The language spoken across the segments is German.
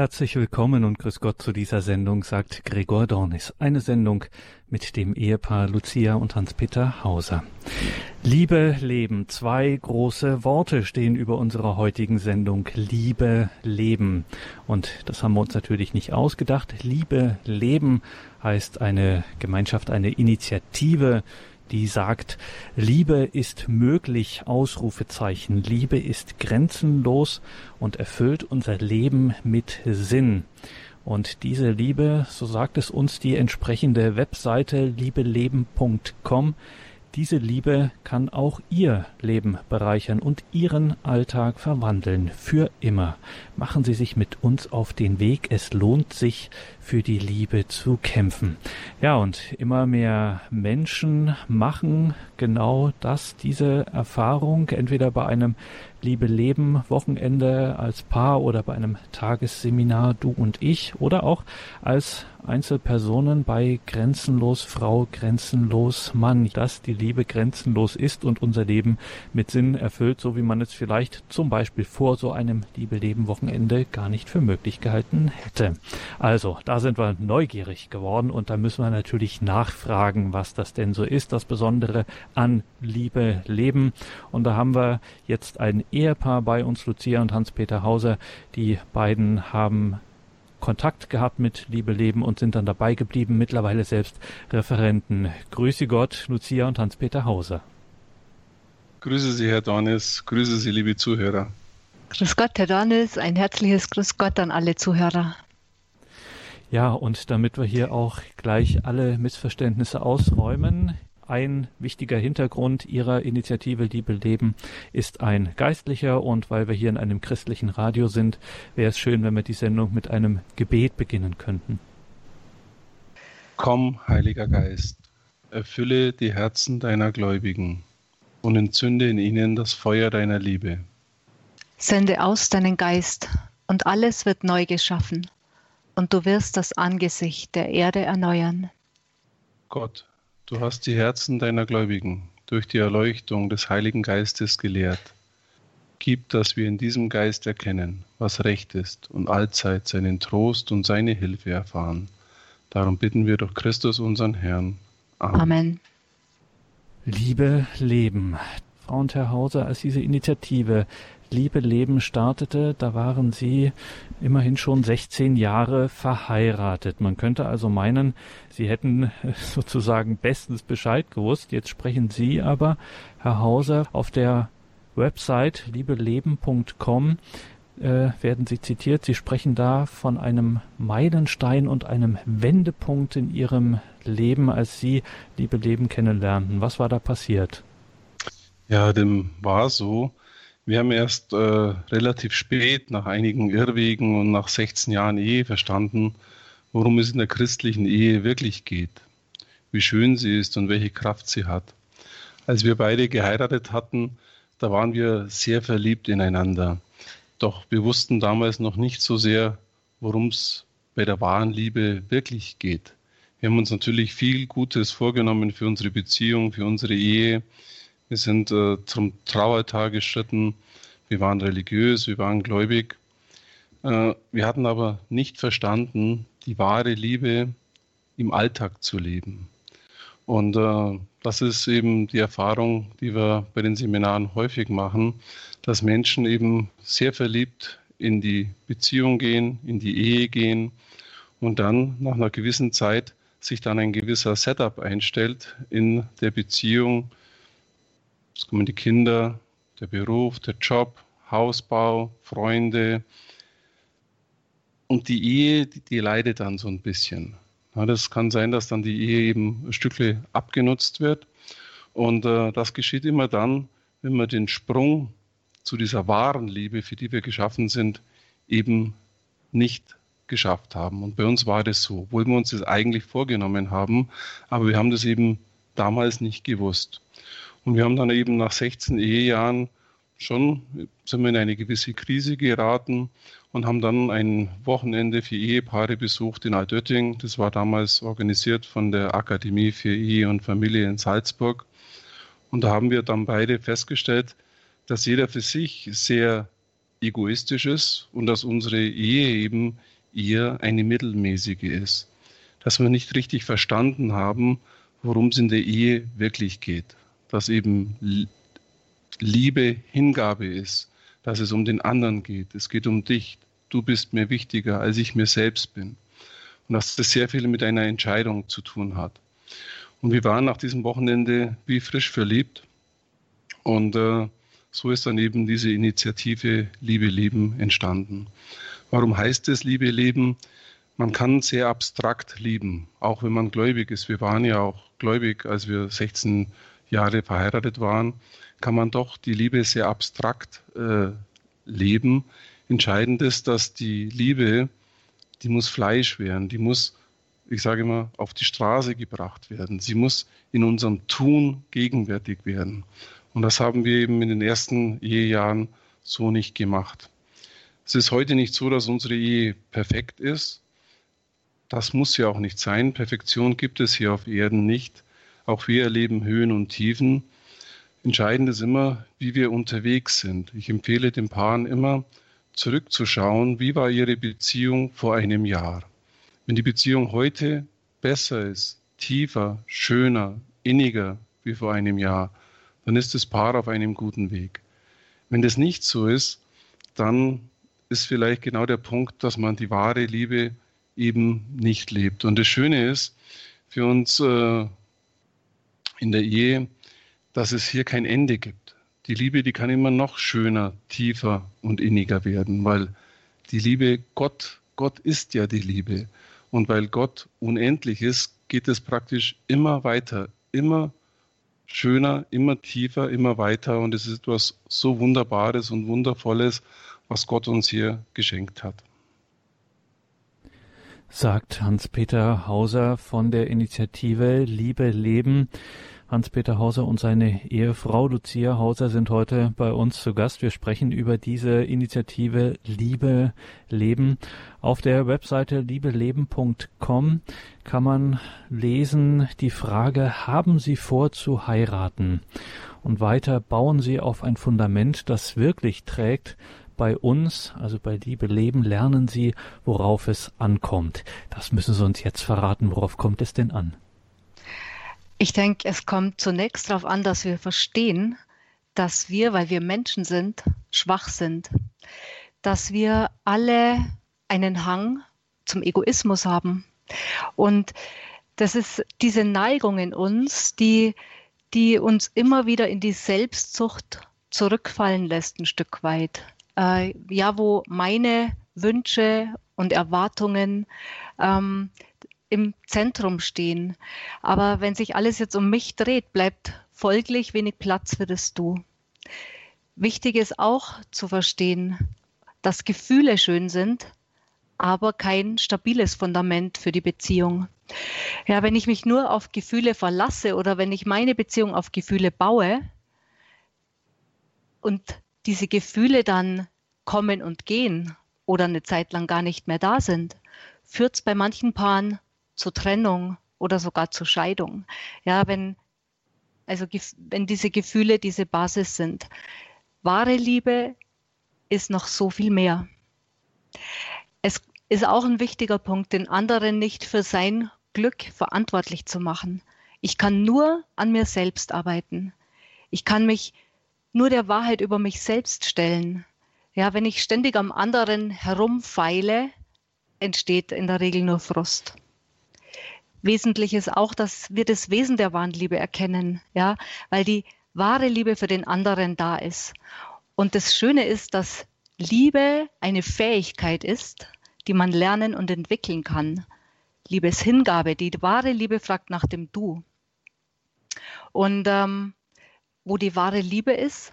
Herzlich willkommen und grüß Gott zu dieser Sendung, sagt Gregor Dornis. Eine Sendung mit dem Ehepaar Lucia und Hans-Peter Hauser. Liebe Leben, zwei große Worte stehen über unserer heutigen Sendung. Liebe Leben. Und das haben wir uns natürlich nicht ausgedacht. Liebe Leben heißt eine Gemeinschaft, eine Initiative, die sagt, Liebe ist möglich, Ausrufezeichen, Liebe ist grenzenlos und erfüllt unser Leben mit Sinn. Und diese Liebe, so sagt es uns die entsprechende Webseite liebeleben.com, diese Liebe kann auch Ihr Leben bereichern und Ihren Alltag verwandeln. Für immer. Machen Sie sich mit uns auf den Weg. Es lohnt sich, für die Liebe zu kämpfen. Ja, und immer mehr Menschen machen genau das, diese Erfahrung, entweder bei einem Liebe Leben Wochenende als Paar oder bei einem Tagesseminar Du und ich oder auch als Einzelpersonen bei Grenzenlos Frau, Grenzenlos Mann, dass die Liebe grenzenlos ist und unser Leben mit Sinn erfüllt, so wie man es vielleicht zum Beispiel vor so einem Liebe Leben Wochenende gar nicht für möglich gehalten hätte. Also, da sind wir neugierig geworden und da müssen wir natürlich nachfragen, was das denn so ist, das Besondere an Liebe Leben. Und da haben wir jetzt ein Ehepaar bei uns, Lucia und Hans-Peter Hauser. Die beiden haben Kontakt gehabt mit Liebe Leben und sind dann dabei geblieben, mittlerweile selbst Referenten. Grüße Gott, Lucia und Hans-Peter Hauser. Grüße Sie, Herr Dornis. Grüße Sie, liebe Zuhörer. Grüß Gott, Herr Dornis. Ein herzliches Grüß Gott an alle Zuhörer. Ja, und damit wir hier auch gleich alle Missverständnisse ausräumen, ein wichtiger Hintergrund Ihrer Initiative Liebe Leben ist ein geistlicher und weil wir hier in einem christlichen Radio sind, wäre es schön, wenn wir die Sendung mit einem Gebet beginnen könnten. Komm, Heiliger Geist, erfülle die Herzen deiner Gläubigen und entzünde in ihnen das Feuer deiner Liebe. Sende aus deinen Geist und alles wird neu geschaffen und du wirst das Angesicht der Erde erneuern. Gott, Du hast die Herzen deiner Gläubigen durch die Erleuchtung des Heiligen Geistes gelehrt. Gib, dass wir in diesem Geist erkennen, was recht ist und allzeit seinen Trost und seine Hilfe erfahren. Darum bitten wir durch Christus unseren Herrn. Amen. Amen. Liebe Leben. Frau und Herr Hauser, als diese Initiative Liebe Leben startete, da waren Sie immerhin schon 16 Jahre verheiratet. Man könnte also meinen, Sie hätten sozusagen bestens Bescheid gewusst. Jetzt sprechen Sie aber, Herr Hauser, auf der Website liebeleben.com äh, werden Sie zitiert. Sie sprechen da von einem Meilenstein und einem Wendepunkt in Ihrem Leben, als Sie Liebe Leben kennenlernten. Was war da passiert? Ja, dem war so. Wir haben erst äh, relativ spät, nach einigen Irrwegen und nach 16 Jahren Ehe verstanden, worum es in der christlichen Ehe wirklich geht, wie schön sie ist und welche Kraft sie hat. Als wir beide geheiratet hatten, da waren wir sehr verliebt ineinander. Doch wir wussten damals noch nicht so sehr, worum es bei der wahren Liebe wirklich geht. Wir haben uns natürlich viel Gutes vorgenommen für unsere Beziehung, für unsere Ehe. Wir sind äh, zum Trauertag geschritten. Wir waren religiös, wir waren gläubig. Äh, wir hatten aber nicht verstanden, die wahre Liebe im Alltag zu leben. Und äh, das ist eben die Erfahrung, die wir bei den Seminaren häufig machen, dass Menschen eben sehr verliebt in die Beziehung gehen, in die Ehe gehen und dann nach einer gewissen Zeit sich dann ein gewisser Setup einstellt in der Beziehung, es kommen die Kinder, der Beruf, der Job, Hausbau, Freunde. Und die Ehe, die, die leidet dann so ein bisschen. Ja, das kann sein, dass dann die Ehe eben ein Stückchen abgenutzt wird. Und äh, das geschieht immer dann, wenn wir den Sprung zu dieser wahren Liebe, für die wir geschaffen sind, eben nicht geschafft haben. Und bei uns war das so, obwohl wir uns das eigentlich vorgenommen haben, aber wir haben das eben damals nicht gewusst. Und wir haben dann eben nach 16 Ehejahren schon, sind wir in eine gewisse Krise geraten und haben dann ein Wochenende für Ehepaare besucht in Altötting. Das war damals organisiert von der Akademie für Ehe und Familie in Salzburg. Und da haben wir dann beide festgestellt, dass jeder für sich sehr egoistisch ist und dass unsere Ehe eben eher eine mittelmäßige ist. Dass wir nicht richtig verstanden haben, worum es in der Ehe wirklich geht. Dass eben Liebe Hingabe ist, dass es um den anderen geht. Es geht um dich. Du bist mir wichtiger, als ich mir selbst bin. Und dass das sehr viel mit einer Entscheidung zu tun hat. Und wir waren nach diesem Wochenende wie frisch verliebt. Und äh, so ist dann eben diese Initiative Liebe Leben entstanden. Warum heißt es Liebe Leben? Man kann sehr abstrakt lieben, auch wenn man gläubig ist. Wir waren ja auch gläubig, als wir 16 Jahre verheiratet waren, kann man doch die Liebe sehr abstrakt äh, leben. Entscheidend ist, dass die Liebe, die muss Fleisch werden, die muss, ich sage immer, auf die Straße gebracht werden. Sie muss in unserem Tun gegenwärtig werden. Und das haben wir eben in den ersten Ehejahren so nicht gemacht. Es ist heute nicht so, dass unsere Ehe perfekt ist. Das muss ja auch nicht sein. Perfektion gibt es hier auf Erden nicht. Auch wir erleben Höhen und Tiefen. Entscheidend ist immer, wie wir unterwegs sind. Ich empfehle den Paaren immer, zurückzuschauen, wie war ihre Beziehung vor einem Jahr. Wenn die Beziehung heute besser ist, tiefer, schöner, inniger wie vor einem Jahr, dann ist das Paar auf einem guten Weg. Wenn das nicht so ist, dann ist vielleicht genau der Punkt, dass man die wahre Liebe eben nicht lebt. Und das Schöne ist für uns äh, in der Ehe, dass es hier kein Ende gibt. Die Liebe, die kann immer noch schöner, tiefer und inniger werden, weil die Liebe Gott, Gott ist ja die Liebe. Und weil Gott unendlich ist, geht es praktisch immer weiter, immer schöner, immer tiefer, immer weiter. Und es ist etwas so Wunderbares und Wundervolles, was Gott uns hier geschenkt hat. Sagt Hans-Peter Hauser von der Initiative Liebe Leben. Hans-Peter Hauser und seine Ehefrau Lucia Hauser sind heute bei uns zu Gast. Wir sprechen über diese Initiative Liebe Leben. Auf der Webseite liebeleben.com kann man lesen die Frage, haben Sie vor zu heiraten? Und weiter bauen Sie auf ein Fundament, das wirklich trägt. Bei uns, also bei Liebe Leben, lernen Sie, worauf es ankommt. Das müssen Sie uns jetzt verraten. Worauf kommt es denn an? Ich denke, es kommt zunächst darauf an, dass wir verstehen, dass wir, weil wir Menschen sind, schwach sind. Dass wir alle einen Hang zum Egoismus haben. Und das ist diese Neigung in uns, die, die uns immer wieder in die Selbstzucht zurückfallen lässt, ein Stück weit. Äh, ja, wo meine Wünsche und Erwartungen ähm, im Zentrum stehen. Aber wenn sich alles jetzt um mich dreht, bleibt folglich wenig Platz für das Du. Wichtig ist auch zu verstehen, dass Gefühle schön sind, aber kein stabiles Fundament für die Beziehung. Ja, wenn ich mich nur auf Gefühle verlasse oder wenn ich meine Beziehung auf Gefühle baue und diese Gefühle dann kommen und gehen oder eine Zeit lang gar nicht mehr da sind, führt es bei manchen Paaren zur Trennung oder sogar zur Scheidung. Ja, wenn, also, wenn diese Gefühle diese Basis sind. Wahre Liebe ist noch so viel mehr. Es ist auch ein wichtiger Punkt, den anderen nicht für sein Glück verantwortlich zu machen. Ich kann nur an mir selbst arbeiten. Ich kann mich nur der Wahrheit über mich selbst stellen. Ja, wenn ich ständig am anderen herumfeile, entsteht in der Regel nur Frust. Wesentlich ist auch, dass wir das Wesen der wahren Liebe erkennen, ja, weil die wahre Liebe für den anderen da ist. Und das Schöne ist, dass Liebe eine Fähigkeit ist, die man lernen und entwickeln kann. Liebeshingabe, die wahre Liebe fragt nach dem Du. Und ähm, wo die wahre Liebe ist,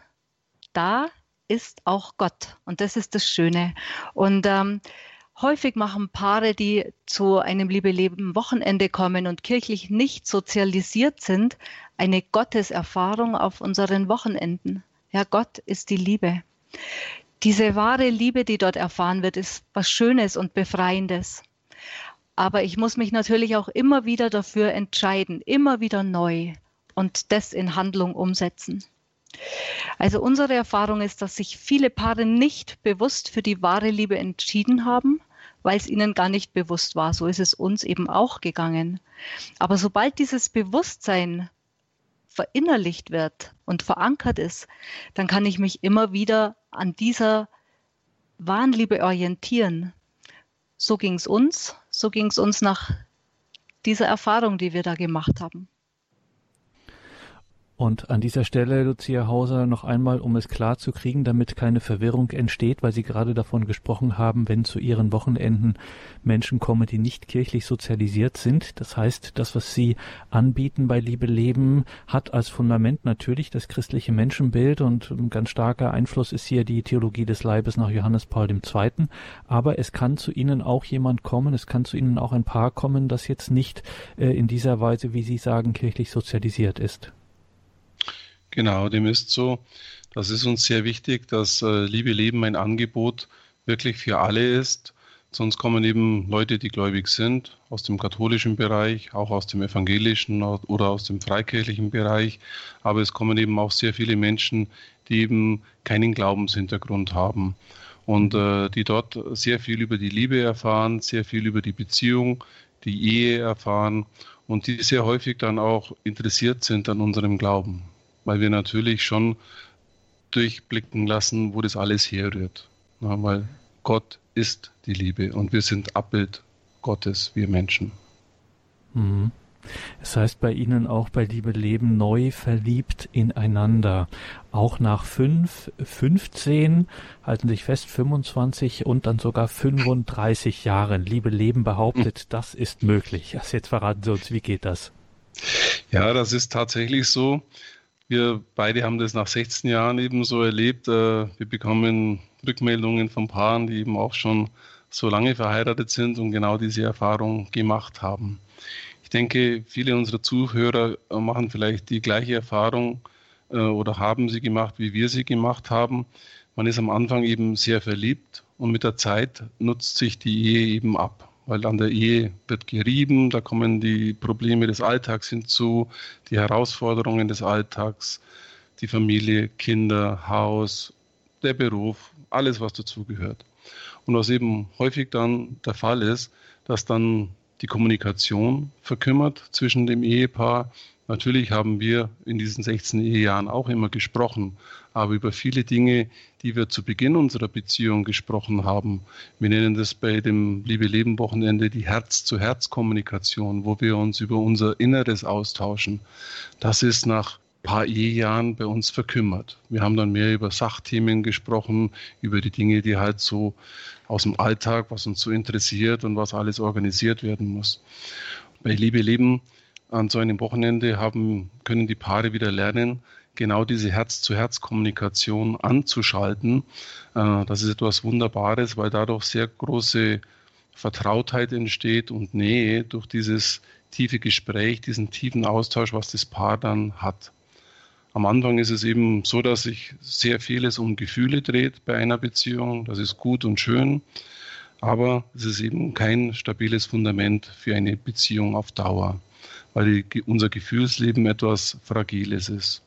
da ist auch Gott. Und das ist das Schöne. Und ähm, Häufig machen Paare, die zu einem Liebe-Leben-Wochenende kommen und kirchlich nicht sozialisiert sind, eine Gotteserfahrung auf unseren Wochenenden. Ja, Gott ist die Liebe. Diese wahre Liebe, die dort erfahren wird, ist was Schönes und Befreiendes. Aber ich muss mich natürlich auch immer wieder dafür entscheiden, immer wieder neu und das in Handlung umsetzen. Also unsere Erfahrung ist, dass sich viele Paare nicht bewusst für die wahre Liebe entschieden haben, weil es ihnen gar nicht bewusst war. So ist es uns eben auch gegangen. Aber sobald dieses Bewusstsein verinnerlicht wird und verankert ist, dann kann ich mich immer wieder an dieser wahren Liebe orientieren. So ging es uns, so ging es uns nach dieser Erfahrung, die wir da gemacht haben. Und an dieser Stelle, Lucia Hauser, noch einmal, um es klar zu kriegen, damit keine Verwirrung entsteht, weil Sie gerade davon gesprochen haben, wenn zu Ihren Wochenenden Menschen kommen, die nicht kirchlich sozialisiert sind. Das heißt, das, was Sie anbieten bei Liebe Leben, hat als Fundament natürlich das christliche Menschenbild und ein ganz starker Einfluss ist hier die Theologie des Leibes nach Johannes Paul II. Aber es kann zu Ihnen auch jemand kommen, es kann zu Ihnen auch ein Paar kommen, das jetzt nicht äh, in dieser Weise, wie Sie sagen, kirchlich sozialisiert ist. Genau, dem ist so. Das ist uns sehr wichtig, dass äh, Liebe Leben ein Angebot wirklich für alle ist. Sonst kommen eben Leute, die gläubig sind, aus dem katholischen Bereich, auch aus dem evangelischen oder aus dem freikirchlichen Bereich. Aber es kommen eben auch sehr viele Menschen, die eben keinen Glaubenshintergrund haben und äh, die dort sehr viel über die Liebe erfahren, sehr viel über die Beziehung, die Ehe erfahren und die sehr häufig dann auch interessiert sind an unserem Glauben weil wir natürlich schon durchblicken lassen, wo das alles herrührt. Ja, weil Gott ist die Liebe und wir sind Abbild Gottes, wir Menschen. Mhm. Es heißt bei Ihnen auch bei Liebe Leben neu verliebt ineinander. Auch nach fünf, 15, halten sich fest, 25 und dann sogar 35 Jahren. Liebe Leben behauptet, das ist möglich. Also jetzt verraten Sie uns, wie geht das? Ja, das ist tatsächlich so. Wir beide haben das nach 16 Jahren eben so erlebt. Äh, wir bekommen Rückmeldungen von Paaren, die eben auch schon so lange verheiratet sind und genau diese Erfahrung gemacht haben. Ich denke, viele unserer Zuhörer machen vielleicht die gleiche Erfahrung äh, oder haben sie gemacht, wie wir sie gemacht haben. Man ist am Anfang eben sehr verliebt und mit der Zeit nutzt sich die Ehe eben ab weil an der Ehe wird gerieben, da kommen die Probleme des Alltags hinzu, die Herausforderungen des Alltags, die Familie, Kinder, Haus, der Beruf, alles, was dazugehört. Und was eben häufig dann der Fall ist, dass dann die Kommunikation verkümmert zwischen dem Ehepaar, Natürlich haben wir in diesen 16 Ehejahren auch immer gesprochen, aber über viele Dinge, die wir zu Beginn unserer Beziehung gesprochen haben. Wir nennen das bei dem Liebe Leben Wochenende die Herz-zu-Herz-Kommunikation, wo wir uns über unser Inneres austauschen. Das ist nach paar Ehejahren bei uns verkümmert. Wir haben dann mehr über Sachthemen gesprochen, über die Dinge, die halt so aus dem Alltag, was uns so interessiert und was alles organisiert werden muss. Bei Liebe Leben an so einem Wochenende haben, können die Paare wieder lernen, genau diese Herz-zu-Herz-Kommunikation anzuschalten. Äh, das ist etwas Wunderbares, weil dadurch sehr große Vertrautheit entsteht und Nähe durch dieses tiefe Gespräch, diesen tiefen Austausch, was das Paar dann hat. Am Anfang ist es eben so, dass sich sehr vieles um Gefühle dreht bei einer Beziehung. Das ist gut und schön, aber es ist eben kein stabiles Fundament für eine Beziehung auf Dauer weil die, unser Gefühlsleben etwas Fragiles ist.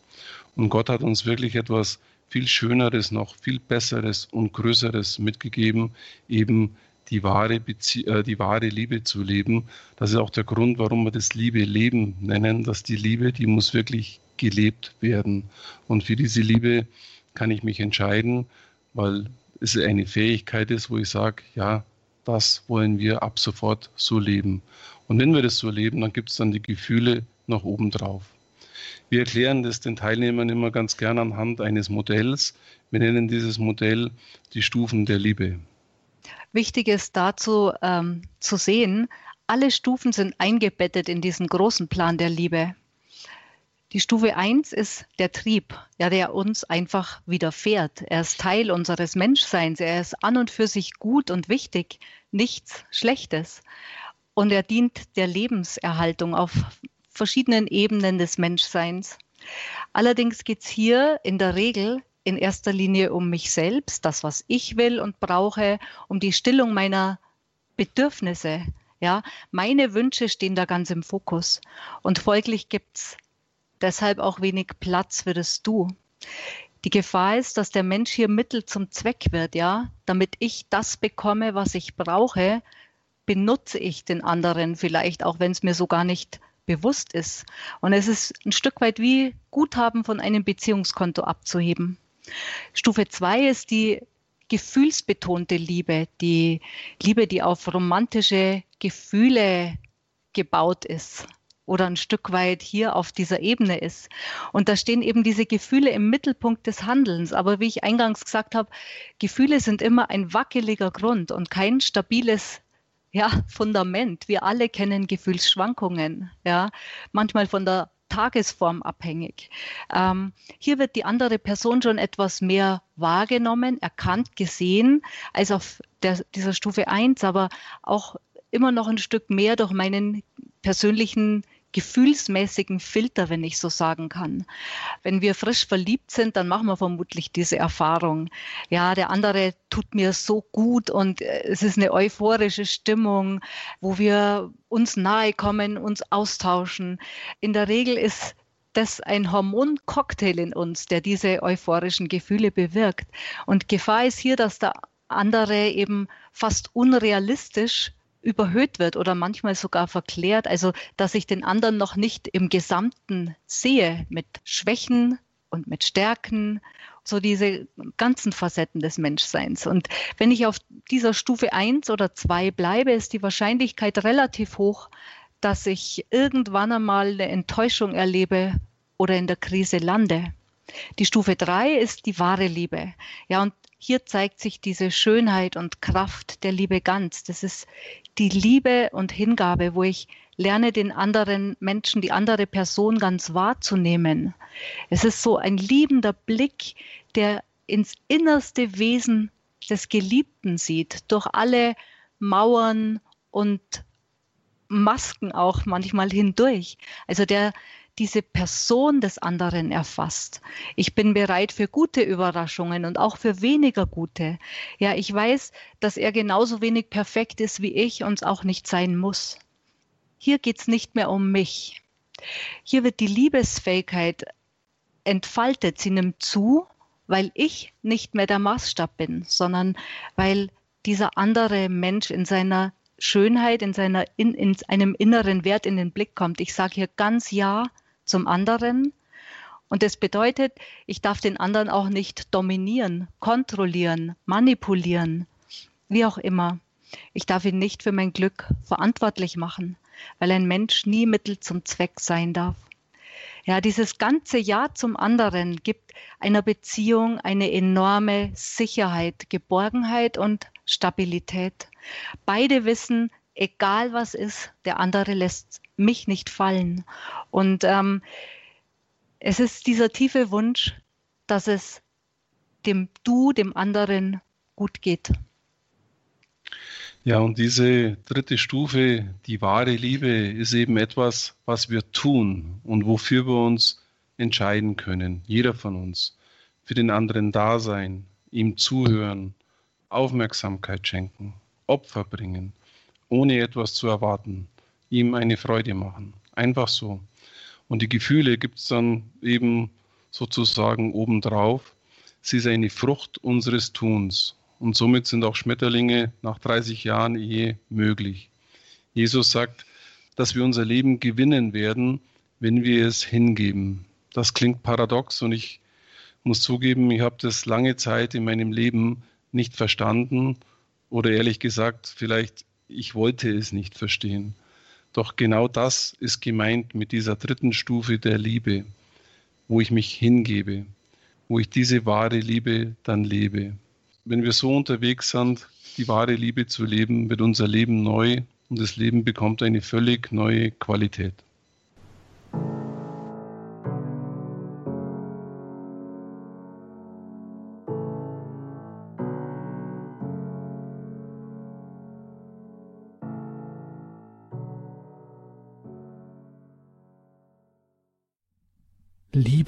Und Gott hat uns wirklich etwas viel Schöneres noch, viel Besseres und Größeres mitgegeben, eben die wahre, Bezie äh, die wahre Liebe zu leben. Das ist auch der Grund, warum wir das Liebe Leben nennen, dass die Liebe, die muss wirklich gelebt werden. Und für diese Liebe kann ich mich entscheiden, weil es eine Fähigkeit ist, wo ich sage, ja, das wollen wir ab sofort so leben. Und wenn wir das so leben, dann gibt es dann die Gefühle noch oben drauf. Wir erklären das den Teilnehmern immer ganz gern anhand eines Modells. Wir nennen dieses Modell die Stufen der Liebe. Wichtig ist dazu ähm, zu sehen, alle Stufen sind eingebettet in diesen großen Plan der Liebe. Die Stufe 1 ist der Trieb, ja, der uns einfach widerfährt. Er ist Teil unseres Menschseins. Er ist an und für sich gut und wichtig, nichts Schlechtes und er dient der Lebenserhaltung auf verschiedenen Ebenen des Menschseins. Allerdings geht es hier in der Regel in erster Linie um mich selbst, das, was ich will und brauche, um die Stillung meiner Bedürfnisse. Ja, meine Wünsche stehen da ganz im Fokus. Und folglich gibt es deshalb auch wenig Platz für das Du. Die Gefahr ist, dass der Mensch hier Mittel zum Zweck wird, ja. Damit ich das bekomme, was ich brauche, benutze ich den anderen vielleicht, auch wenn es mir so gar nicht bewusst ist. Und es ist ein Stück weit wie Guthaben von einem Beziehungskonto abzuheben. Stufe zwei ist die gefühlsbetonte Liebe, die Liebe, die auf romantische Gefühle gebaut ist oder ein Stück weit hier auf dieser Ebene ist. Und da stehen eben diese Gefühle im Mittelpunkt des Handelns. Aber wie ich eingangs gesagt habe, Gefühle sind immer ein wackeliger Grund und kein stabiles ja, Fundament. Wir alle kennen Gefühlsschwankungen, ja, manchmal von der Tagesform abhängig. Ähm, hier wird die andere Person schon etwas mehr wahrgenommen, erkannt, gesehen als auf der, dieser Stufe 1, aber auch immer noch ein Stück mehr durch meinen persönlichen gefühlsmäßigen Filter, wenn ich so sagen kann. Wenn wir frisch verliebt sind, dann machen wir vermutlich diese Erfahrung. Ja, der andere tut mir so gut und äh, es ist eine euphorische Stimmung, wo wir uns nahe kommen, uns austauschen. In der Regel ist das ein Hormoncocktail in uns, der diese euphorischen Gefühle bewirkt. Und Gefahr ist hier, dass der andere eben fast unrealistisch überhöht wird oder manchmal sogar verklärt. Also, dass ich den anderen noch nicht im Gesamten sehe mit Schwächen und mit Stärken, so diese ganzen Facetten des Menschseins. Und wenn ich auf dieser Stufe eins oder zwei bleibe, ist die Wahrscheinlichkeit relativ hoch, dass ich irgendwann einmal eine Enttäuschung erlebe oder in der Krise lande. Die Stufe drei ist die wahre Liebe. Ja, und hier zeigt sich diese Schönheit und Kraft der Liebe ganz. Das ist die Liebe und Hingabe, wo ich lerne, den anderen Menschen, die andere Person ganz wahrzunehmen. Es ist so ein liebender Blick, der ins innerste Wesen des Geliebten sieht, durch alle Mauern und Masken auch manchmal hindurch. Also der diese Person des anderen erfasst. Ich bin bereit für gute Überraschungen und auch für weniger gute. Ja, ich weiß, dass er genauso wenig perfekt ist wie ich und es auch nicht sein muss. Hier geht es nicht mehr um mich. Hier wird die Liebesfähigkeit entfaltet, sie nimmt zu, weil ich nicht mehr der Maßstab bin, sondern weil dieser andere Mensch in seiner Schönheit, in, seiner, in, in einem inneren Wert in den Blick kommt. Ich sage hier ganz Ja zum anderen. Und das bedeutet, ich darf den anderen auch nicht dominieren, kontrollieren, manipulieren, wie auch immer. Ich darf ihn nicht für mein Glück verantwortlich machen, weil ein Mensch nie Mittel zum Zweck sein darf. Ja, dieses ganze Ja zum anderen gibt einer Beziehung eine enorme Sicherheit, Geborgenheit und Stabilität. Beide wissen, egal was ist, der andere lässt mich nicht fallen. Und ähm, es ist dieser tiefe Wunsch, dass es dem Du, dem anderen gut geht. Ja, und diese dritte Stufe, die wahre Liebe, ist eben etwas, was wir tun und wofür wir uns entscheiden können. Jeder von uns. Für den anderen da sein, ihm zuhören, Aufmerksamkeit schenken, Opfer bringen, ohne etwas zu erwarten ihm eine Freude machen. Einfach so. Und die Gefühle gibt es dann eben sozusagen obendrauf. Sie ist eine Frucht unseres Tuns. Und somit sind auch Schmetterlinge nach 30 Jahren Ehe möglich. Jesus sagt, dass wir unser Leben gewinnen werden, wenn wir es hingeben. Das klingt paradox und ich muss zugeben, ich habe das lange Zeit in meinem Leben nicht verstanden oder ehrlich gesagt, vielleicht ich wollte es nicht verstehen. Doch genau das ist gemeint mit dieser dritten Stufe der Liebe, wo ich mich hingebe, wo ich diese wahre Liebe dann lebe. Wenn wir so unterwegs sind, die wahre Liebe zu leben, wird unser Leben neu und das Leben bekommt eine völlig neue Qualität.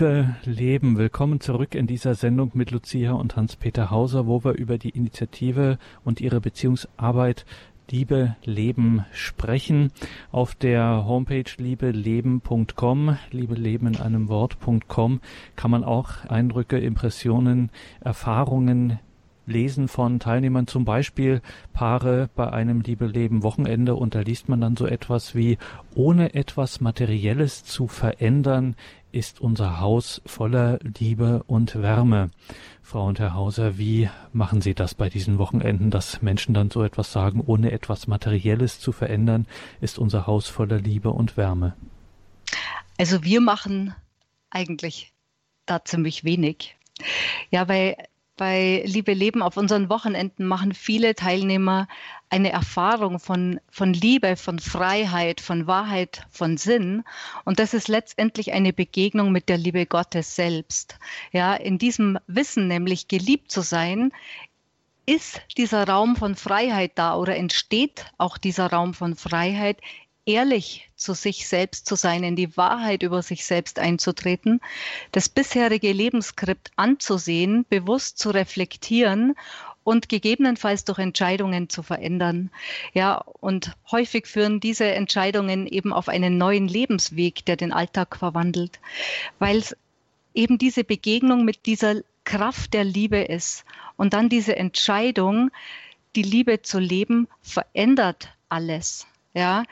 Liebe Leben, willkommen zurück in dieser Sendung mit Lucia und Hans-Peter Hauser, wo wir über die Initiative und ihre Beziehungsarbeit Liebe Leben sprechen. Auf der Homepage liebeleben.com, liebe Leben in einem Wort.com kann man auch Eindrücke, Impressionen, Erfahrungen Lesen von Teilnehmern, zum Beispiel Paare bei einem Liebe Leben Wochenende, und da liest man dann so etwas wie, ohne etwas Materielles zu verändern, ist unser Haus voller Liebe und Wärme. Frau und Herr Hauser, wie machen Sie das bei diesen Wochenenden, dass Menschen dann so etwas sagen, ohne etwas Materielles zu verändern, ist unser Haus voller Liebe und Wärme? Also wir machen eigentlich da ziemlich wenig. Ja, weil bei Liebe Leben auf unseren Wochenenden machen viele Teilnehmer eine Erfahrung von, von Liebe, von Freiheit, von Wahrheit, von Sinn. Und das ist letztendlich eine Begegnung mit der Liebe Gottes selbst. Ja, in diesem Wissen, nämlich geliebt zu sein, ist dieser Raum von Freiheit da oder entsteht auch dieser Raum von Freiheit, ehrlich zu sich selbst zu sein, in die Wahrheit über sich selbst einzutreten, das bisherige Lebensskript anzusehen, bewusst zu reflektieren und gegebenenfalls durch Entscheidungen zu verändern. Ja, und häufig führen diese Entscheidungen eben auf einen neuen Lebensweg, der den Alltag verwandelt, weil es eben diese Begegnung mit dieser Kraft der Liebe ist und dann diese Entscheidung, die Liebe zu leben, verändert alles. Ja,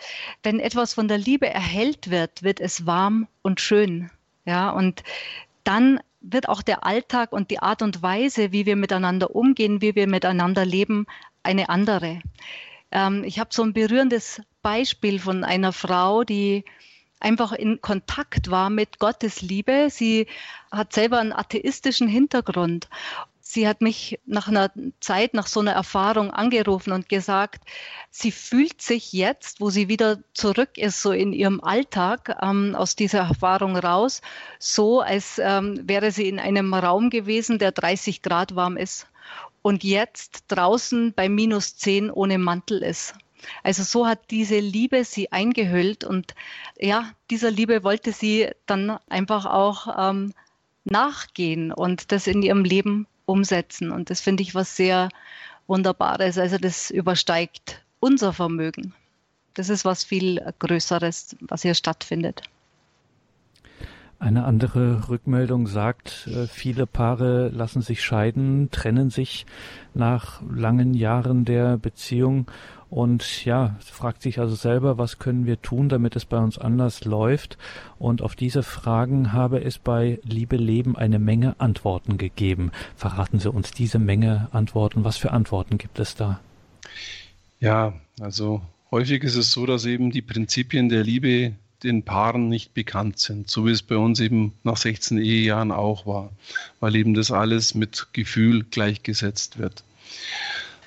wenn etwas von der Liebe erhellt wird, wird es warm und schön. Ja, und dann wird auch der Alltag und die Art und Weise, wie wir miteinander umgehen, wie wir miteinander leben, eine andere. Ähm, ich habe so ein berührendes Beispiel von einer Frau, die einfach in Kontakt war mit Gottes Liebe. Sie hat selber einen atheistischen Hintergrund sie hat mich nach einer Zeit, nach so einer Erfahrung angerufen und gesagt, sie fühlt sich jetzt, wo sie wieder zurück ist, so in ihrem Alltag ähm, aus dieser Erfahrung raus, so als ähm, wäre sie in einem Raum gewesen, der 30 Grad warm ist und jetzt draußen bei minus 10 ohne Mantel ist. Also so hat diese Liebe sie eingehüllt und ja, dieser Liebe wollte sie dann einfach auch ähm, nachgehen und das in ihrem Leben umsetzen. Und das finde ich was sehr Wunderbares. Also das übersteigt unser Vermögen. Das ist was viel Größeres, was hier stattfindet. Eine andere Rückmeldung sagt, äh, viele Paare lassen sich scheiden, trennen sich nach langen Jahren der Beziehung und ja, fragt sich also selber, was können wir tun, damit es bei uns anders läuft. Und auf diese Fragen habe es bei Liebe Leben eine Menge Antworten gegeben. Verraten Sie uns diese Menge Antworten. Was für Antworten gibt es da? Ja, also häufig ist es so, dass eben die Prinzipien der Liebe den Paaren nicht bekannt sind, so wie es bei uns eben nach 16 Ehejahren auch war, weil eben das alles mit Gefühl gleichgesetzt wird.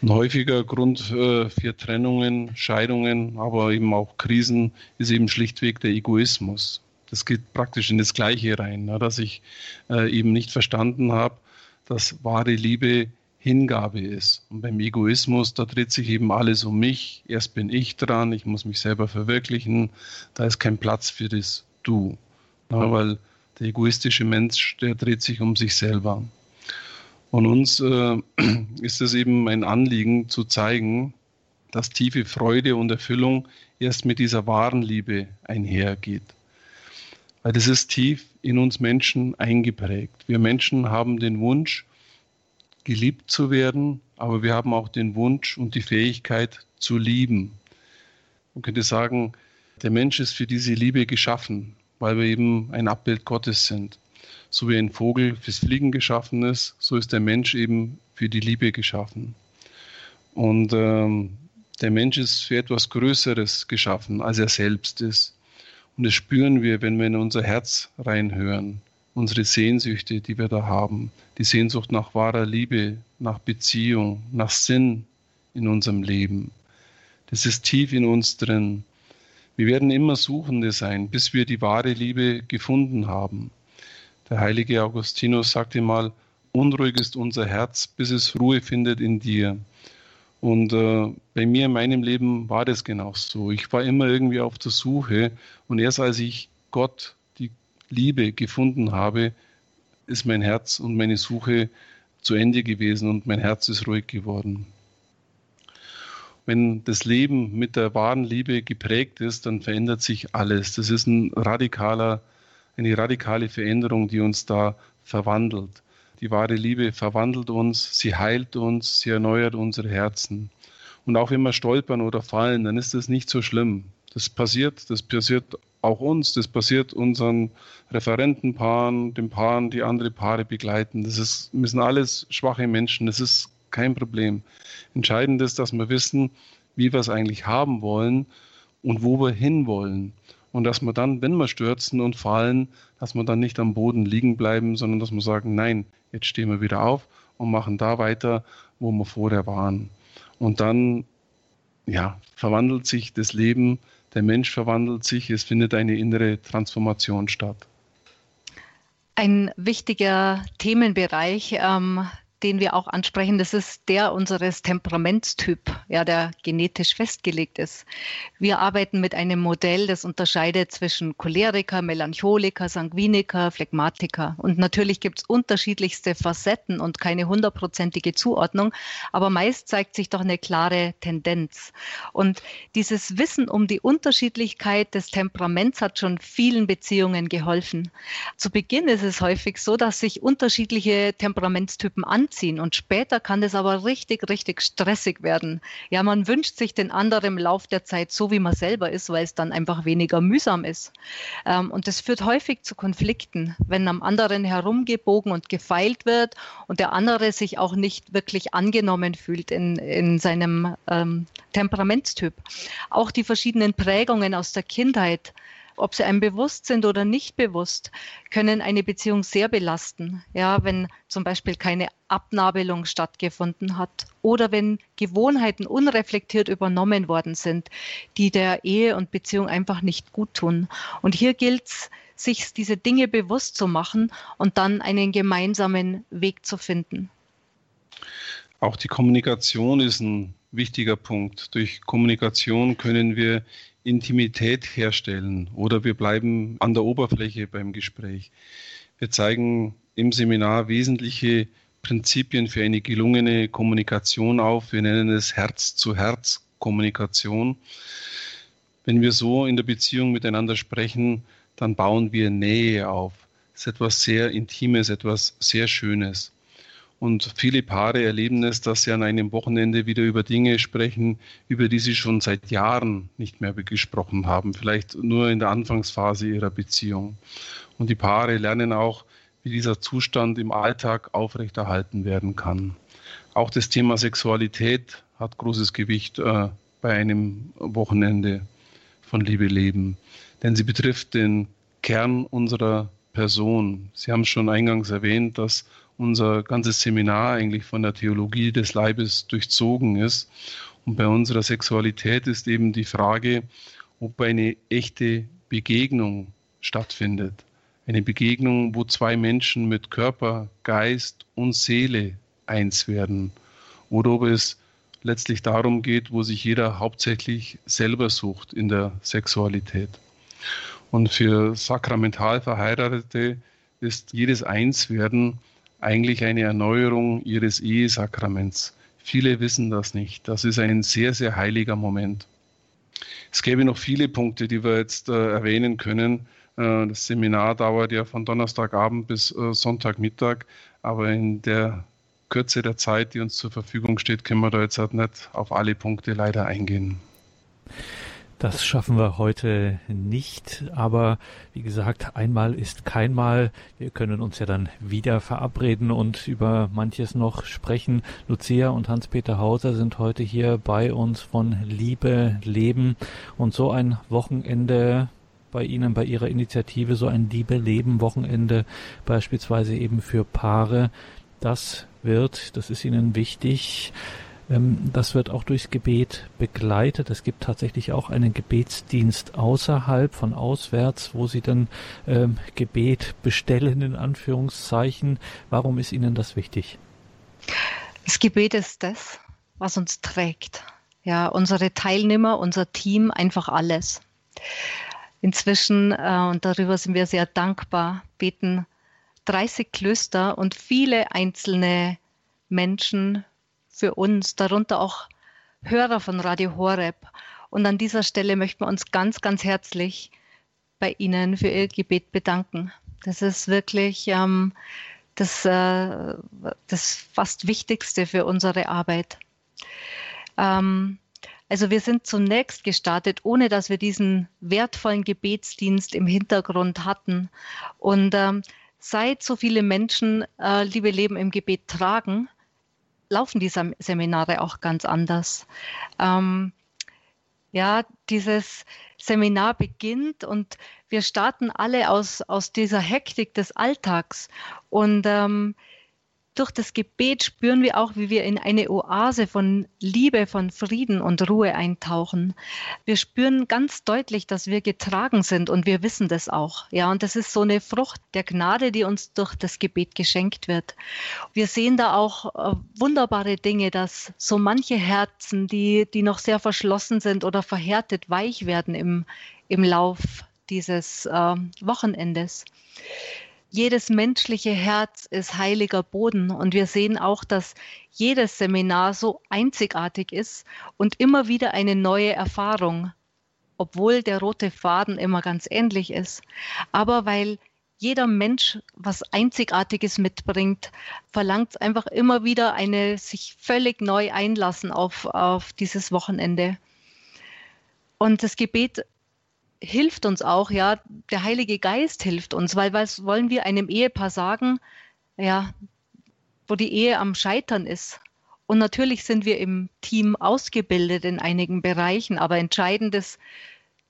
Ein häufiger Grund äh, für Trennungen, Scheidungen, aber eben auch Krisen ist eben schlichtweg der Egoismus. Das geht praktisch in das Gleiche rein, ne, dass ich äh, eben nicht verstanden habe, dass wahre Liebe Hingabe ist. Und beim Egoismus, da dreht sich eben alles um mich. Erst bin ich dran, ich muss mich selber verwirklichen. Da ist kein Platz für das Du. Ja, weil der egoistische Mensch, der dreht sich um sich selber. Und uns äh, ist es eben ein Anliegen zu zeigen, dass tiefe Freude und Erfüllung erst mit dieser wahren Liebe einhergeht. Weil das ist tief in uns Menschen eingeprägt. Wir Menschen haben den Wunsch, geliebt zu werden, aber wir haben auch den Wunsch und die Fähigkeit zu lieben. Man könnte sagen, der Mensch ist für diese Liebe geschaffen, weil wir eben ein Abbild Gottes sind. So wie ein Vogel fürs Fliegen geschaffen ist, so ist der Mensch eben für die Liebe geschaffen. Und ähm, der Mensch ist für etwas Größeres geschaffen, als er selbst ist. Und das spüren wir, wenn wir in unser Herz reinhören. Unsere Sehnsüchte, die wir da haben. Die Sehnsucht nach wahrer Liebe, nach Beziehung, nach Sinn in unserem Leben. Das ist tief in uns drin. Wir werden immer Suchende sein, bis wir die wahre Liebe gefunden haben. Der heilige Augustinus sagte mal, unruhig ist unser Herz, bis es Ruhe findet in dir. Und äh, bei mir in meinem Leben war das genau so. Ich war immer irgendwie auf der Suche und erst als ich Gott, Liebe gefunden habe, ist mein Herz und meine Suche zu Ende gewesen und mein Herz ist ruhig geworden. wenn das Leben mit der wahren Liebe geprägt ist, dann verändert sich alles. Das ist ein radikaler, eine radikale Veränderung, die uns da verwandelt. Die wahre Liebe verwandelt uns, sie heilt uns, sie erneuert unsere Herzen. Und auch wenn wir stolpern oder fallen, dann ist das nicht so schlimm. Das passiert, das passiert auch uns, das passiert unseren Referentenpaaren, den Paaren, die andere Paare begleiten. Das ist, sind alles schwache Menschen, das ist kein Problem. Entscheidend ist, dass wir wissen, wie wir es eigentlich haben wollen und wo wir hinwollen. Und dass wir dann, wenn wir stürzen und fallen, dass wir dann nicht am Boden liegen bleiben, sondern dass wir sagen, nein, jetzt stehen wir wieder auf und machen da weiter, wo wir vorher waren. Und dann, ja, verwandelt sich das Leben, der Mensch verwandelt sich, es findet eine innere Transformation statt. Ein wichtiger Themenbereich, ähm, den wir auch ansprechen, das ist der unseres Temperamentstyp, ja, der genetisch festgelegt ist. Wir arbeiten mit einem Modell, das unterscheidet zwischen Choleriker, Melancholiker, Sanguiniker, Phlegmatiker. Und natürlich gibt es unterschiedlichste Facetten und keine hundertprozentige Zuordnung, aber meist zeigt sich doch eine klare Tendenz. Und dieses Wissen um die Unterschiedlichkeit des Temperaments hat schon vielen Beziehungen geholfen. Zu Beginn ist es häufig so, dass sich unterschiedliche Temperamentstypen anziehen anziehen. Und später kann es aber richtig, richtig stressig werden. Ja, man wünscht sich den anderen im Lauf der Zeit so, wie man selber ist, weil es dann einfach weniger mühsam ist. Ähm, und das führt häufig zu Konflikten, wenn am anderen herumgebogen und gefeilt wird und der andere sich auch nicht wirklich angenommen fühlt in, in seinem ähm, Temperamentstyp. Auch die verschiedenen Prägungen aus der Kindheit ob sie einem bewusst sind oder nicht bewusst, können eine Beziehung sehr belasten. Ja, wenn zum Beispiel keine Abnabelung stattgefunden hat oder wenn Gewohnheiten unreflektiert übernommen worden sind, die der Ehe und Beziehung einfach nicht gut tun. Und hier gilt es, sich diese Dinge bewusst zu machen und dann einen gemeinsamen Weg zu finden. Auch die Kommunikation ist ein wichtiger Punkt. Durch Kommunikation können wir Intimität herstellen oder wir bleiben an der Oberfläche beim Gespräch. Wir zeigen im Seminar wesentliche Prinzipien für eine gelungene Kommunikation auf. Wir nennen es Herz-zu-Herz-Kommunikation. Wenn wir so in der Beziehung miteinander sprechen, dann bauen wir Nähe auf. Das ist etwas sehr Intimes, etwas sehr Schönes. Und viele Paare erleben es, dass sie an einem Wochenende wieder über Dinge sprechen, über die sie schon seit Jahren nicht mehr gesprochen haben, vielleicht nur in der Anfangsphase ihrer Beziehung. Und die Paare lernen auch, wie dieser Zustand im Alltag aufrechterhalten werden kann. Auch das Thema Sexualität hat großes Gewicht äh, bei einem Wochenende von Liebe leben, denn sie betrifft den Kern unserer Person. Sie haben schon eingangs erwähnt, dass unser ganzes Seminar eigentlich von der Theologie des Leibes durchzogen ist. Und bei unserer Sexualität ist eben die Frage, ob eine echte Begegnung stattfindet. Eine Begegnung, wo zwei Menschen mit Körper, Geist und Seele eins werden. Oder ob es letztlich darum geht, wo sich jeder hauptsächlich selber sucht in der Sexualität. Und für sakramental Verheiratete ist jedes Einswerden eigentlich eine Erneuerung ihres Ehesakraments. Viele wissen das nicht. Das ist ein sehr, sehr heiliger Moment. Es gäbe noch viele Punkte, die wir jetzt äh, erwähnen können. Äh, das Seminar dauert ja von Donnerstagabend bis äh, Sonntagmittag, aber in der Kürze der Zeit, die uns zur Verfügung steht, können wir da jetzt halt nicht auf alle Punkte leider eingehen. Das schaffen wir heute nicht, aber wie gesagt, einmal ist keinmal. Wir können uns ja dann wieder verabreden und über manches noch sprechen. Lucia und Hans-Peter Hauser sind heute hier bei uns von Liebe Leben und so ein Wochenende bei Ihnen, bei Ihrer Initiative, so ein Liebe Leben Wochenende beispielsweise eben für Paare. Das wird, das ist Ihnen wichtig, das wird auch durchs Gebet begleitet. Es gibt tatsächlich auch einen Gebetsdienst außerhalb von auswärts, wo Sie dann ähm, Gebet bestellen, in Anführungszeichen. Warum ist Ihnen das wichtig? Das Gebet ist das, was uns trägt. Ja, unsere Teilnehmer, unser Team, einfach alles. Inzwischen, äh, und darüber sind wir sehr dankbar, beten 30 Klöster und viele einzelne Menschen für uns, darunter auch Hörer von Radio Horeb. Und an dieser Stelle möchten wir uns ganz, ganz herzlich bei Ihnen für Ihr Gebet bedanken. Das ist wirklich ähm, das, äh, das fast Wichtigste für unsere Arbeit. Ähm, also wir sind zunächst gestartet, ohne dass wir diesen wertvollen Gebetsdienst im Hintergrund hatten. Und ähm, seit so viele Menschen äh, Liebe Leben im Gebet tragen, laufen die Seminare auch ganz anders. Ähm, ja, dieses Seminar beginnt und wir starten alle aus, aus dieser Hektik des Alltags. Und ähm, durch das Gebet spüren wir auch, wie wir in eine Oase von Liebe, von Frieden und Ruhe eintauchen. Wir spüren ganz deutlich, dass wir getragen sind und wir wissen das auch. Ja, und das ist so eine Frucht der Gnade, die uns durch das Gebet geschenkt wird. Wir sehen da auch äh, wunderbare Dinge, dass so manche Herzen, die, die noch sehr verschlossen sind oder verhärtet, weich werden im, im Lauf dieses äh, Wochenendes jedes menschliche Herz ist heiliger Boden. Und wir sehen auch, dass jedes Seminar so einzigartig ist und immer wieder eine neue Erfahrung, obwohl der rote Faden immer ganz ähnlich ist. Aber weil jeder Mensch was Einzigartiges mitbringt, verlangt es einfach immer wieder eine sich völlig neu einlassen auf, auf dieses Wochenende. Und das Gebet hilft uns auch, ja, der Heilige Geist hilft uns, weil was wollen wir einem Ehepaar sagen, ja, wo die Ehe am Scheitern ist? Und natürlich sind wir im Team ausgebildet in einigen Bereichen, aber entscheidend ist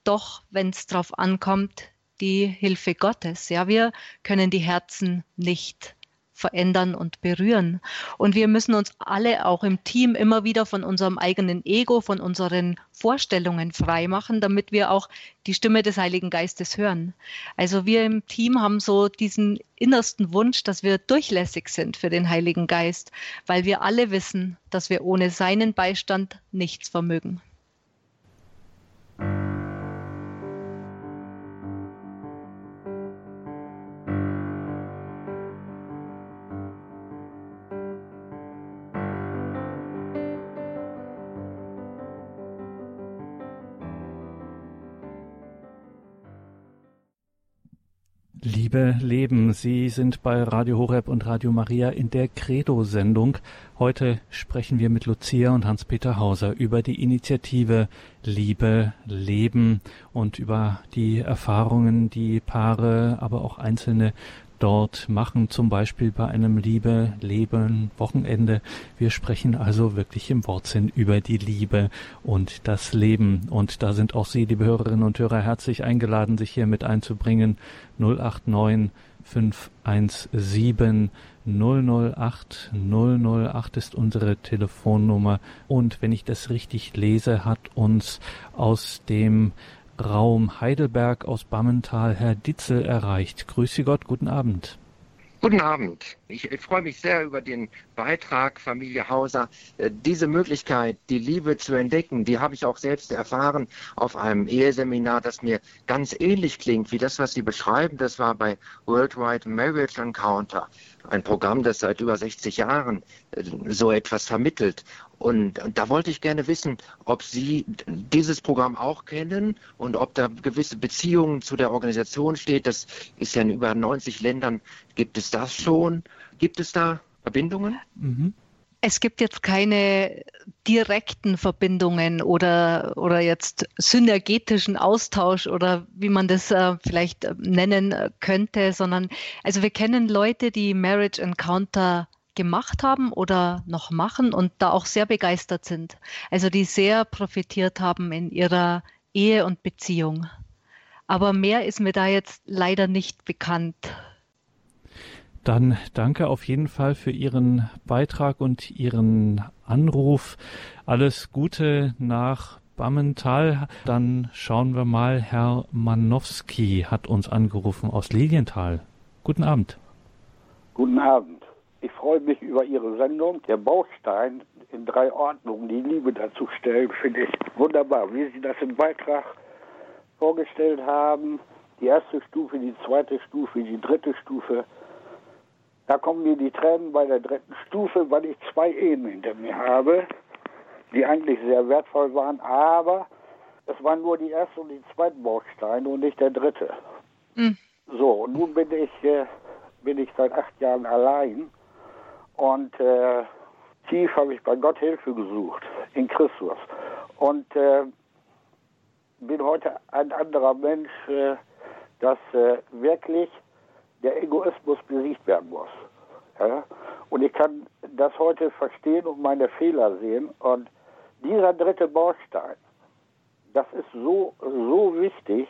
doch, wenn es darauf ankommt, die Hilfe Gottes. Ja, wir können die Herzen nicht verändern und berühren. Und wir müssen uns alle auch im Team immer wieder von unserem eigenen Ego, von unseren Vorstellungen freimachen, damit wir auch die Stimme des Heiligen Geistes hören. Also wir im Team haben so diesen innersten Wunsch, dass wir durchlässig sind für den Heiligen Geist, weil wir alle wissen, dass wir ohne seinen Beistand nichts vermögen. Liebe Leben, Sie sind bei Radio Horeb und Radio Maria in der Credo-Sendung. Heute sprechen wir mit Lucia und Hans-Peter Hauser über die Initiative Liebe Leben und über die Erfahrungen, die Paare, aber auch Einzelne dort machen, zum Beispiel bei einem Liebe, Leben, Wochenende. Wir sprechen also wirklich im Wortsinn über die Liebe und das Leben. Und da sind auch Sie, liebe Hörerinnen und Hörer, herzlich eingeladen, sich hier mit einzubringen. 089 517 008 008 ist unsere Telefonnummer. Und wenn ich das richtig lese, hat uns aus dem Raum Heidelberg aus Bammental Herr Ditzel erreicht. Grüße Gott, guten Abend. Guten Abend. Ich, ich, freue mich sehr über den Beitrag, Familie Hauser. Äh, diese Möglichkeit, die Liebe zu entdecken, die habe ich auch selbst erfahren auf einem Eheseminar, das mir ganz ähnlich klingt wie das, was Sie beschreiben. Das war bei Worldwide Marriage Encounter, ein Programm, das seit über 60 Jahren äh, so etwas vermittelt. Und, da wollte ich gerne wissen, ob Sie dieses Programm auch kennen und ob da gewisse Beziehungen zu der Organisation steht. Das ist ja in über 90 Ländern. Gibt es das schon? Gibt es da Verbindungen? Mhm. Es gibt jetzt keine direkten Verbindungen oder, oder jetzt synergetischen Austausch oder wie man das äh, vielleicht nennen könnte, sondern also wir kennen Leute, die Marriage Encounter gemacht haben oder noch machen und da auch sehr begeistert sind. Also die sehr profitiert haben in ihrer Ehe und Beziehung. Aber mehr ist mir da jetzt leider nicht bekannt. Dann danke auf jeden Fall für Ihren Beitrag und Ihren Anruf. Alles Gute nach Bammental. Dann schauen wir mal, Herr Manowski hat uns angerufen aus Lilienthal. Guten Abend. Guten Abend. Ich freue mich über Ihre Sendung. Der Baustein in drei Ordnungen, die Liebe dazu stellen, finde ich wunderbar. Wie Sie das im Beitrag vorgestellt haben, die erste Stufe, die zweite Stufe, die dritte Stufe. Da kommen mir die Tränen bei der dritten Stufe, weil ich zwei Ehen hinter mir habe. die eigentlich sehr wertvoll waren, aber es waren nur die erste und die zweite Bausteine und nicht der dritte. Mhm. So, und nun bin ich, äh, bin ich seit acht Jahren allein und äh, tief habe ich bei Gott Hilfe gesucht, in Christus. Und äh, bin heute ein anderer Mensch, äh, dass äh, wirklich der Egoismus besiegt werden muss. Ja? Und ich kann das heute verstehen und meine Fehler sehen. Und dieser dritte Baustein, das ist so, so wichtig,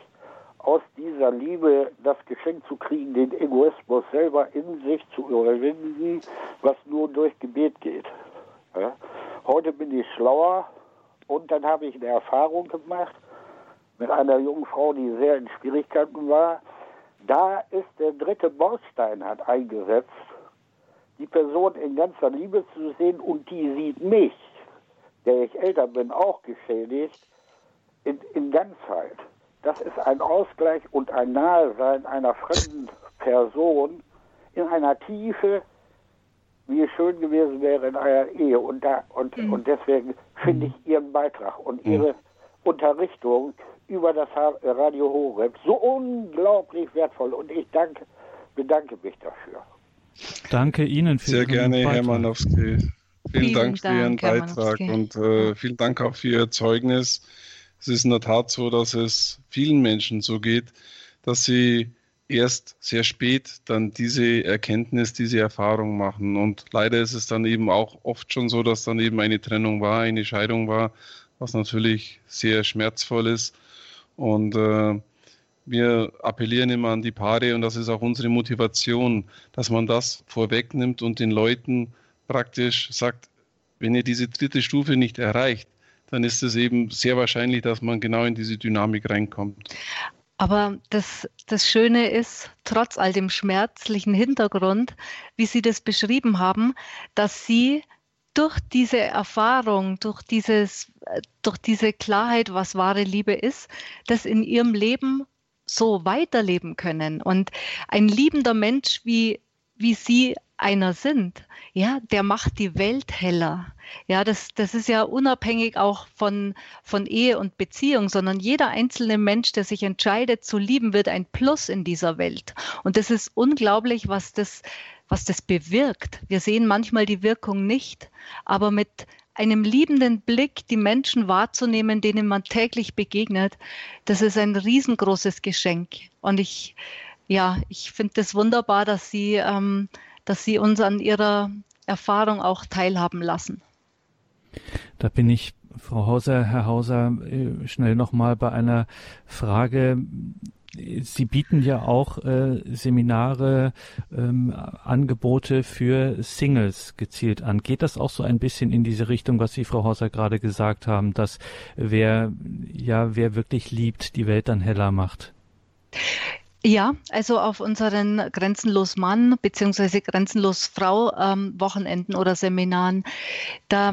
aus dieser Liebe das Geschenk zu kriegen, den Egoismus selber in sich zu überwinden, was nur durch Gebet geht. Ja? Heute bin ich schlauer und dann habe ich eine Erfahrung gemacht mit einer jungen Frau, die sehr in Schwierigkeiten war. Da ist der dritte Baustein hat eingesetzt, die Person in ganzer Liebe zu sehen und die sieht mich, der ich älter bin, auch geschädigt, in, in Ganzheit. Das ist ein Ausgleich und ein Nahesein einer fremden Person in einer Tiefe, wie es schön gewesen wäre in einer Ehe. Und, da, und, mhm. und deswegen finde ich Ihren Beitrag und Ihre mhm. Unterrichtung über das Radio Horeb so unglaublich wertvoll. Und ich danke, bedanke mich dafür. Danke Ihnen für Sehr gerne, Beitrag. Herr Manowski. Vielen, vielen Dank für Ihren Beitrag und äh, vielen Dank auch für Ihr Zeugnis. Es ist in der Tat so, dass es vielen Menschen so geht, dass sie erst sehr spät dann diese Erkenntnis, diese Erfahrung machen. Und leider ist es dann eben auch oft schon so, dass dann eben eine Trennung war, eine Scheidung war, was natürlich sehr schmerzvoll ist. Und äh, wir appellieren immer an die Paare und das ist auch unsere Motivation, dass man das vorwegnimmt und den Leuten praktisch sagt, wenn ihr diese dritte Stufe nicht erreicht, dann ist es eben sehr wahrscheinlich, dass man genau in diese Dynamik reinkommt. Aber das, das Schöne ist, trotz all dem schmerzlichen Hintergrund, wie Sie das beschrieben haben, dass Sie durch diese Erfahrung, durch, dieses, durch diese Klarheit, was wahre Liebe ist, das in Ihrem Leben so weiterleben können. Und ein liebender Mensch, wie, wie Sie einer sind, ja, der macht die Welt heller. Ja, das, das ist ja unabhängig auch von, von Ehe und Beziehung, sondern jeder einzelne Mensch, der sich entscheidet zu lieben, wird ein Plus in dieser Welt. Und das ist unglaublich, was das, was das bewirkt. Wir sehen manchmal die Wirkung nicht, aber mit einem liebenden Blick die Menschen wahrzunehmen, denen man täglich begegnet, das ist ein riesengroßes Geschenk. Und ich, ja, ich finde es das wunderbar, dass Sie, ähm, dass Sie uns an Ihrer Erfahrung auch teilhaben lassen. Da bin ich, Frau Hauser, Herr Hauser, äh, schnell nochmal bei einer Frage. Sie bieten ja auch äh, Seminare, ähm, Angebote für Singles gezielt an. Geht das auch so ein bisschen in diese Richtung, was Sie, Frau Hauser, gerade gesagt haben, dass wer, ja, wer wirklich liebt, die Welt dann heller macht? Ja, also auf unseren Grenzenlos Mann bzw. Grenzenlos Frau ähm, Wochenenden oder Seminaren, da,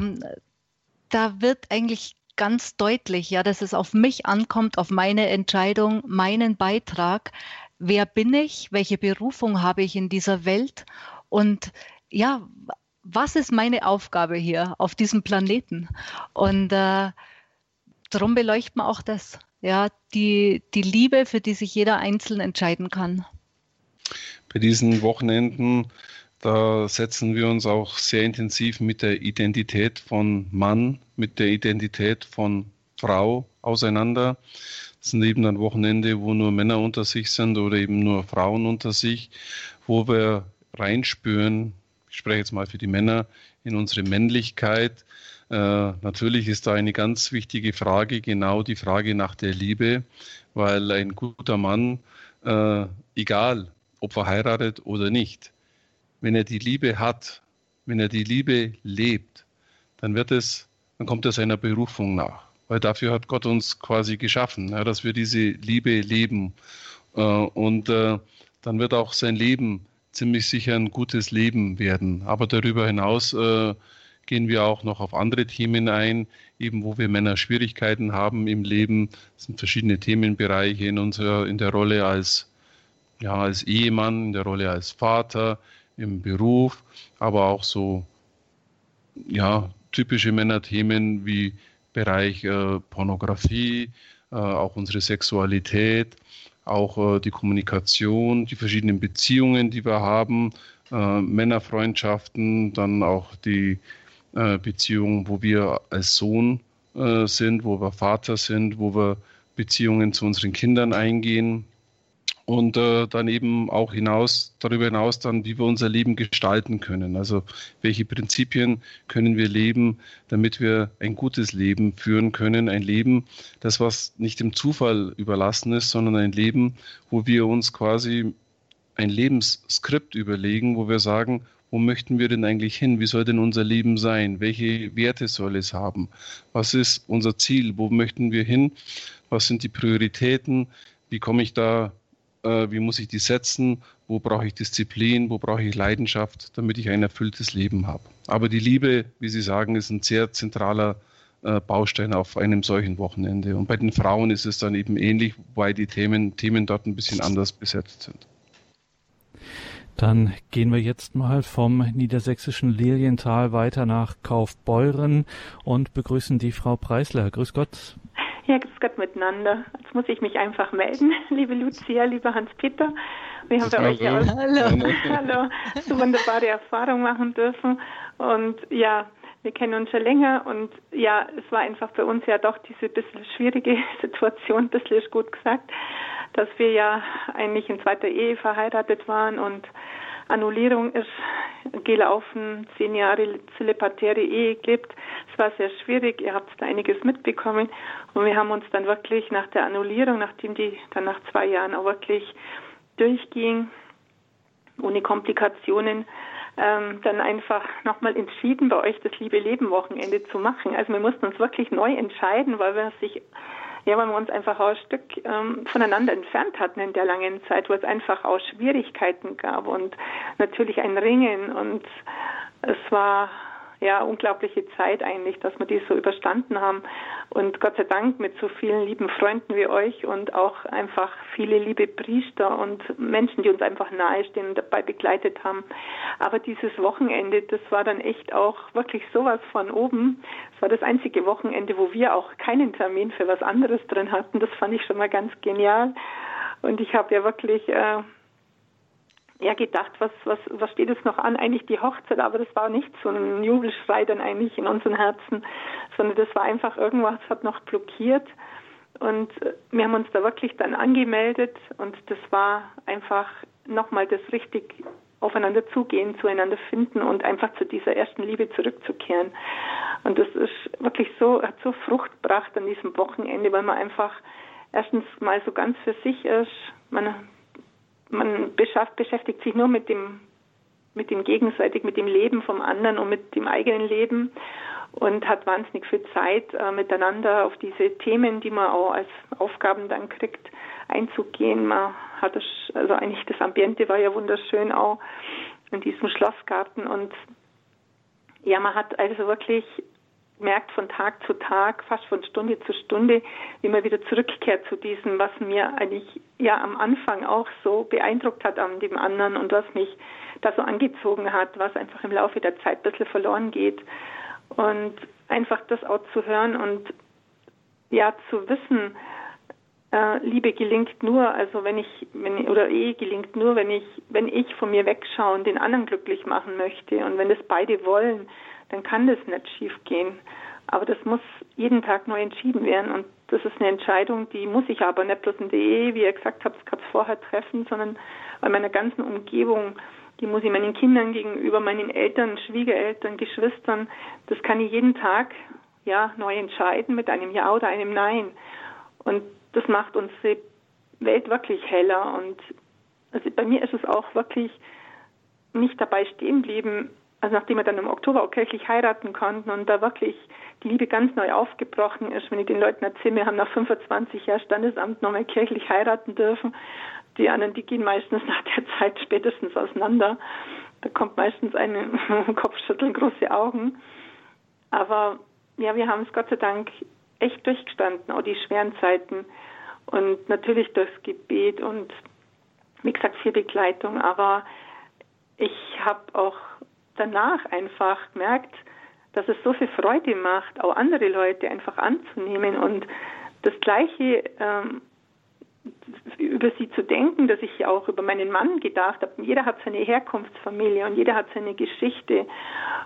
da wird eigentlich ganz deutlich, ja, dass es auf mich ankommt, auf meine Entscheidung, meinen Beitrag. Wer bin ich? Welche Berufung habe ich in dieser Welt? Und ja, was ist meine Aufgabe hier auf diesem Planeten? Und äh, darum beleuchten wir auch das. Ja, die, die Liebe, für die sich jeder einzeln entscheiden kann. Bei diesen Wochenenden da setzen wir uns auch sehr intensiv mit der Identität von Mann, mit der Identität von Frau auseinander. Das sind eben dann Wochenende, wo nur Männer unter sich sind oder eben nur Frauen unter sich, wo wir reinspüren, ich spreche jetzt mal für die Männer, in unsere Männlichkeit. Äh, natürlich ist da eine ganz wichtige Frage, genau die Frage nach der Liebe, weil ein guter Mann, äh, egal ob verheiratet oder nicht, wenn er die Liebe hat, wenn er die Liebe lebt, dann wird es, dann kommt er seiner Berufung nach. Weil dafür hat Gott uns quasi geschaffen, ja, dass wir diese Liebe leben. Äh, und äh, dann wird auch sein Leben ziemlich sicher ein gutes Leben werden. Aber darüber hinaus äh, gehen wir auch noch auf andere Themen ein, eben wo wir Männer Schwierigkeiten haben im Leben. Es sind verschiedene Themenbereiche in unserer, in der Rolle als, ja, als Ehemann, in der Rolle als Vater, im Beruf, aber auch so, ja, typische Männerthemen wie Bereich äh, Pornografie, äh, auch unsere Sexualität, auch äh, die Kommunikation, die verschiedenen Beziehungen, die wir haben, äh, Männerfreundschaften, dann auch die äh, Beziehung, wo wir als Sohn äh, sind, wo wir Vater sind, wo wir Beziehungen zu unseren Kindern eingehen und äh, dann eben auch hinaus, darüber hinaus dann, wie wir unser Leben gestalten können. Also welche Prinzipien können wir leben, damit wir ein gutes Leben führen können. Ein Leben, das was nicht dem Zufall überlassen ist, sondern ein Leben, wo wir uns quasi ein Lebensskript überlegen, wo wir sagen, wo möchten wir denn eigentlich hin? Wie soll denn unser Leben sein? Welche Werte soll es haben? Was ist unser Ziel? Wo möchten wir hin? Was sind die Prioritäten? Wie komme ich da äh, wie muss ich die setzen, wo brauche ich Disziplin, wo brauche ich Leidenschaft, damit ich ein erfülltes Leben habe. Aber die Liebe, wie Sie sagen, ist ein sehr zentraler äh, Baustein auf einem solchen Wochenende. Und bei den Frauen ist es dann eben ähnlich, wobei die Themen, Themen dort ein bisschen anders besetzt sind. Dann gehen wir jetzt mal vom niedersächsischen Lilienthal weiter nach Kaufbeuren und begrüßen die Frau Preisler. Grüß Gott. Ja, grüß Gott miteinander. Jetzt muss ich mich einfach melden, liebe Lucia, lieber Hans-Peter. Wir haben bei euch ja auch hallo. hallo, so wunderbare Erfahrungen machen dürfen. Und ja, wir kennen uns schon länger und ja, es war einfach bei uns ja doch diese bisschen schwierige Situation, ein bisschen ist gut gesagt, dass wir ja eigentlich in zweiter Ehe verheiratet waren und Annullierung ist gelaufen, zehn Jahre zelepatäre Ehe gelebt. Es war sehr schwierig, ihr habt da einiges mitbekommen und wir haben uns dann wirklich nach der Annullierung, nachdem die dann nach zwei Jahren auch wirklich durchging, ohne Komplikationen, ähm, dann einfach nochmal entschieden, bei euch das Liebe Leben Wochenende zu machen. Also wir mussten uns wirklich neu entscheiden, weil wir sich ja, weil wir uns einfach auch ein Stück ähm, voneinander entfernt hatten in der langen Zeit, wo es einfach auch Schwierigkeiten gab und natürlich ein Ringen und es war ja, unglaubliche Zeit eigentlich, dass wir die so überstanden haben. Und Gott sei Dank mit so vielen lieben Freunden wie euch und auch einfach viele liebe Priester und Menschen, die uns einfach nahestehen und dabei begleitet haben. Aber dieses Wochenende, das war dann echt auch wirklich sowas von oben. Es war das einzige Wochenende, wo wir auch keinen Termin für was anderes drin hatten. Das fand ich schon mal ganz genial. Und ich habe ja wirklich äh, ja gedacht, was, was, was steht jetzt noch an? Eigentlich die Hochzeit, aber das war nicht so ein Jubelschrei dann eigentlich in unseren Herzen, sondern das war einfach irgendwas hat noch blockiert. Und äh, wir haben uns da wirklich dann angemeldet und das war einfach nochmal das richtig aufeinander zugehen, zueinander finden und einfach zu dieser ersten Liebe zurückzukehren. Und das ist wirklich so, hat so Frucht gebracht an diesem Wochenende, weil man einfach erstens mal so ganz für sich ist. Man man beschäftigt sich nur mit dem, mit dem gegenseitig, mit dem Leben vom anderen und mit dem eigenen Leben und hat wahnsinnig viel Zeit äh, miteinander auf diese Themen, die man auch als Aufgaben dann kriegt, einzugehen. Man hat das, also eigentlich das Ambiente war ja wunderschön auch in diesem Schlossgarten und ja, man hat also wirklich merkt von Tag zu Tag, fast von Stunde zu Stunde, wie man wieder zurückkehrt zu diesem, was mir eigentlich ja am Anfang auch so beeindruckt hat an dem anderen und was mich da so angezogen hat, was einfach im Laufe der Zeit ein bisschen verloren geht. Und einfach das auch zu hören und ja zu wissen, äh, Liebe gelingt nur, also wenn ich, wenn oder Ehe gelingt nur, wenn ich, wenn ich von mir wegschaue und den anderen glücklich machen möchte und wenn es beide wollen, dann kann das nicht schief gehen. Aber das muss jeden Tag neu entschieden werden und das ist eine Entscheidung, die muss ich aber nicht bloß in der Ehe, wie ihr gesagt habt, gerade vorher treffen, sondern bei meiner ganzen Umgebung, die muss ich meinen Kindern gegenüber, meinen Eltern, Schwiegereltern, Geschwistern, das kann ich jeden Tag ja neu entscheiden mit einem Ja oder einem Nein. Und das macht unsere Welt wirklich heller und also bei mir ist es auch wirklich nicht dabei stehen geblieben, also nachdem wir dann im Oktober auch kirchlich heiraten konnten und da wirklich die Liebe ganz neu aufgebrochen ist, wenn ich den Leuten erzähle, wir haben nach 25 Jahren Standesamt nochmal kirchlich heiraten dürfen. Die anderen, die gehen meistens nach der Zeit spätestens auseinander. Da kommt meistens ein Kopfschütteln, große Augen. Aber ja, wir haben es Gott sei Dank echt durchgestanden, auch die schweren Zeiten. Und natürlich durchs Gebet und wie gesagt viel Begleitung. Aber ich habe auch danach einfach gemerkt, dass es so viel Freude macht, auch andere Leute einfach anzunehmen und das Gleiche ähm, über sie zu denken, dass ich auch über meinen Mann gedacht habe. Jeder hat seine Herkunftsfamilie und jeder hat seine Geschichte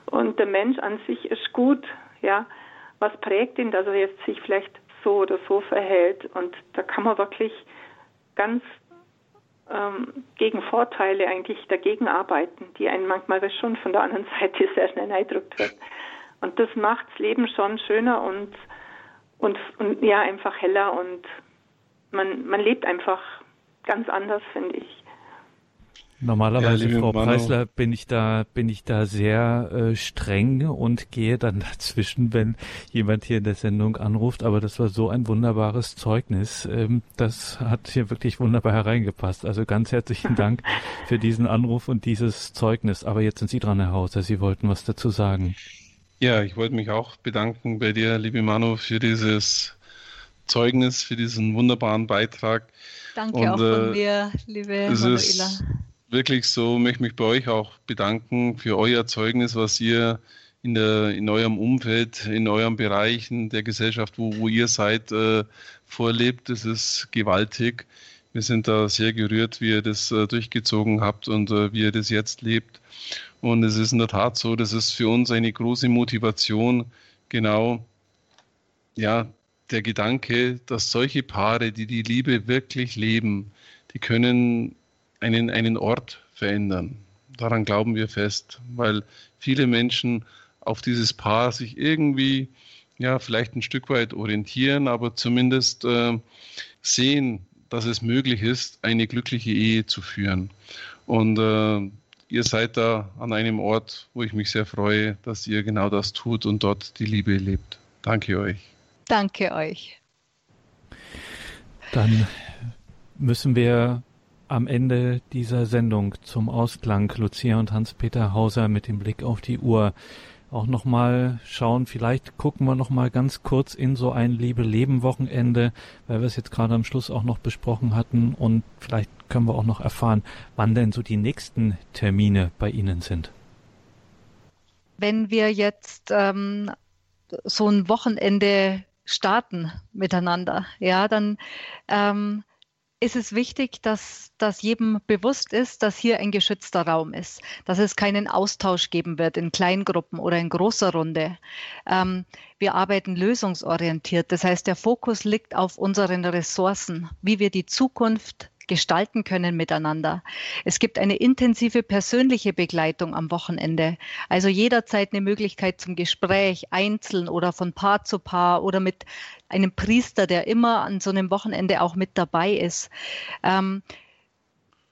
und der Mensch an sich ist gut, ja. Was prägt ihn, dass er jetzt sich vielleicht so oder so verhält und da kann man wirklich ganz ähm, gegen Vorteile eigentlich dagegen arbeiten, die einen manchmal schon von der anderen Seite sehr schnell eindrückt wird. Und das macht das Leben schon schöner und, und, und ja, einfach heller und man, man lebt einfach ganz anders, finde ich. Normalerweise, ja, Frau Manu. Preisler, bin ich da, bin ich da sehr äh, streng und gehe dann dazwischen, wenn jemand hier in der Sendung anruft. Aber das war so ein wunderbares Zeugnis. Ähm, das hat hier wirklich wunderbar hereingepasst. Also ganz herzlichen Dank für diesen Anruf und dieses Zeugnis. Aber jetzt sind Sie dran, Herr Hauser. Sie wollten was dazu sagen. Ja, ich wollte mich auch bedanken bei dir, liebe Manu, für dieses Zeugnis, für diesen wunderbaren Beitrag. Danke und, auch von äh, mir, liebe Manuela wirklich so, möchte mich bei euch auch bedanken für euer Zeugnis, was ihr in, der, in eurem Umfeld, in euren Bereichen der Gesellschaft, wo, wo ihr seid, äh, vorlebt. Das ist gewaltig. Wir sind da sehr gerührt, wie ihr das äh, durchgezogen habt und äh, wie ihr das jetzt lebt. Und es ist in der Tat so, das ist für uns eine große Motivation, genau, ja, der Gedanke, dass solche Paare, die die Liebe wirklich leben, die können einen, einen Ort verändern. Daran glauben wir fest, weil viele Menschen auf dieses Paar sich irgendwie, ja, vielleicht ein Stück weit orientieren, aber zumindest äh, sehen, dass es möglich ist, eine glückliche Ehe zu führen. Und äh, ihr seid da an einem Ort, wo ich mich sehr freue, dass ihr genau das tut und dort die Liebe lebt. Danke euch. Danke euch. Dann müssen wir am Ende dieser Sendung zum Ausklang. Lucia und Hans-Peter Hauser mit dem Blick auf die Uhr. Auch nochmal schauen, vielleicht gucken wir nochmal ganz kurz in so ein Liebe-Leben-Wochenende, weil wir es jetzt gerade am Schluss auch noch besprochen hatten. Und vielleicht können wir auch noch erfahren, wann denn so die nächsten Termine bei Ihnen sind. Wenn wir jetzt ähm, so ein Wochenende starten miteinander, ja, dann ähm, ist es wichtig, dass, dass jedem bewusst ist, dass hier ein geschützter Raum ist, dass es keinen Austausch geben wird in Kleingruppen oder in großer Runde. Ähm, wir arbeiten lösungsorientiert. Das heißt, der Fokus liegt auf unseren Ressourcen, wie wir die Zukunft gestalten können miteinander. Es gibt eine intensive persönliche Begleitung am Wochenende. Also jederzeit eine Möglichkeit zum Gespräch, einzeln oder von Paar zu Paar oder mit einem Priester, der immer an so einem Wochenende auch mit dabei ist. Ähm,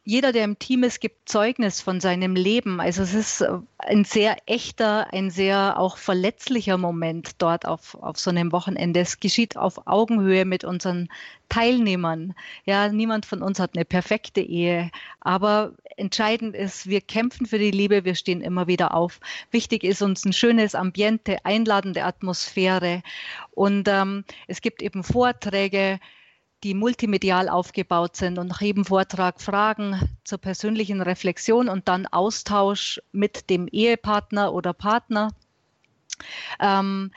jeder, der im Team ist, gibt Zeugnis von seinem Leben. Also es ist äh, ein sehr echter, ein sehr auch verletzlicher Moment dort auf, auf so einem Wochenende. Es geschieht auf Augenhöhe mit unseren Teilnehmern. Ja, niemand von uns hat eine perfekte Ehe, aber entscheidend ist, wir kämpfen für die Liebe, wir stehen immer wieder auf. Wichtig ist uns ein schönes Ambiente, einladende Atmosphäre und ähm, es gibt eben Vorträge, die multimedial aufgebaut sind und nach jedem Vortrag Fragen zur persönlichen Reflexion und dann Austausch mit dem Ehepartner oder Partner. Ähm,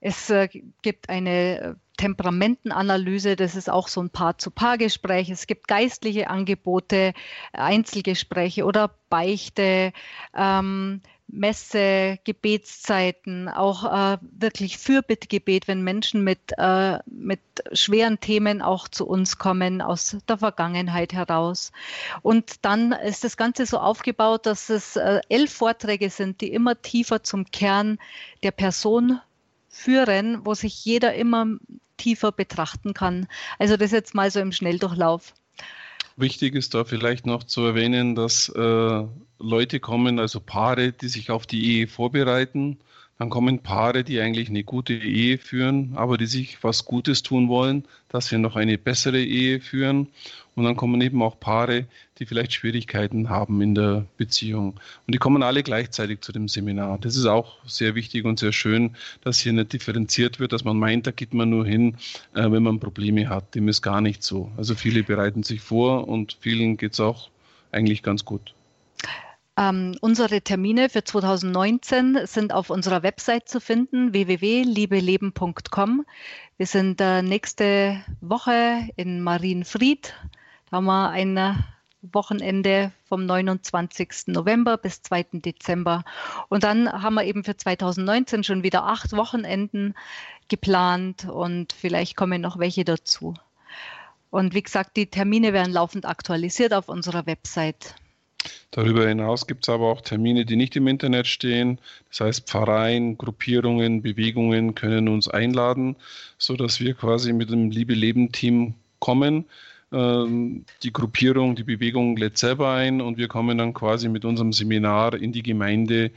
es äh, gibt eine Temperamentenanalyse, das ist auch so ein Paar-zu-Paar-Gespräch. Es gibt geistliche Angebote, Einzelgespräche oder Beichte. Ähm, Messe, Gebetszeiten, auch äh, wirklich Fürbittgebet, wenn Menschen mit, äh, mit schweren Themen auch zu uns kommen aus der Vergangenheit heraus. Und dann ist das Ganze so aufgebaut, dass es äh, elf Vorträge sind, die immer tiefer zum Kern der Person führen, wo sich jeder immer tiefer betrachten kann. Also das jetzt mal so im Schnelldurchlauf. Wichtig ist da vielleicht noch zu erwähnen, dass äh, Leute kommen, also Paare, die sich auf die Ehe vorbereiten. Dann kommen Paare, die eigentlich eine gute Ehe führen, aber die sich was Gutes tun wollen, dass wir noch eine bessere Ehe führen. Und dann kommen eben auch Paare, die vielleicht Schwierigkeiten haben in der Beziehung. Und die kommen alle gleichzeitig zu dem Seminar. Das ist auch sehr wichtig und sehr schön, dass hier nicht differenziert wird, dass man meint, da geht man nur hin, äh, wenn man Probleme hat. Dem ist gar nicht so. Also viele bereiten sich vor und vielen geht es auch eigentlich ganz gut. Ähm, unsere Termine für 2019 sind auf unserer Website zu finden, www.liebeleben.com. Wir sind äh, nächste Woche in Marienfried. Da haben wir ein äh, Wochenende vom 29. November bis 2. Dezember. Und dann haben wir eben für 2019 schon wieder acht Wochenenden geplant und vielleicht kommen noch welche dazu. Und wie gesagt, die Termine werden laufend aktualisiert auf unserer Website. Darüber hinaus gibt es aber auch Termine, die nicht im Internet stehen. Das heißt, Pfarreien, Gruppierungen, Bewegungen können uns einladen, sodass wir quasi mit dem Liebe Leben Team kommen. Ähm, die Gruppierung, die Bewegung lädt selber ein und wir kommen dann quasi mit unserem Seminar in die Gemeinde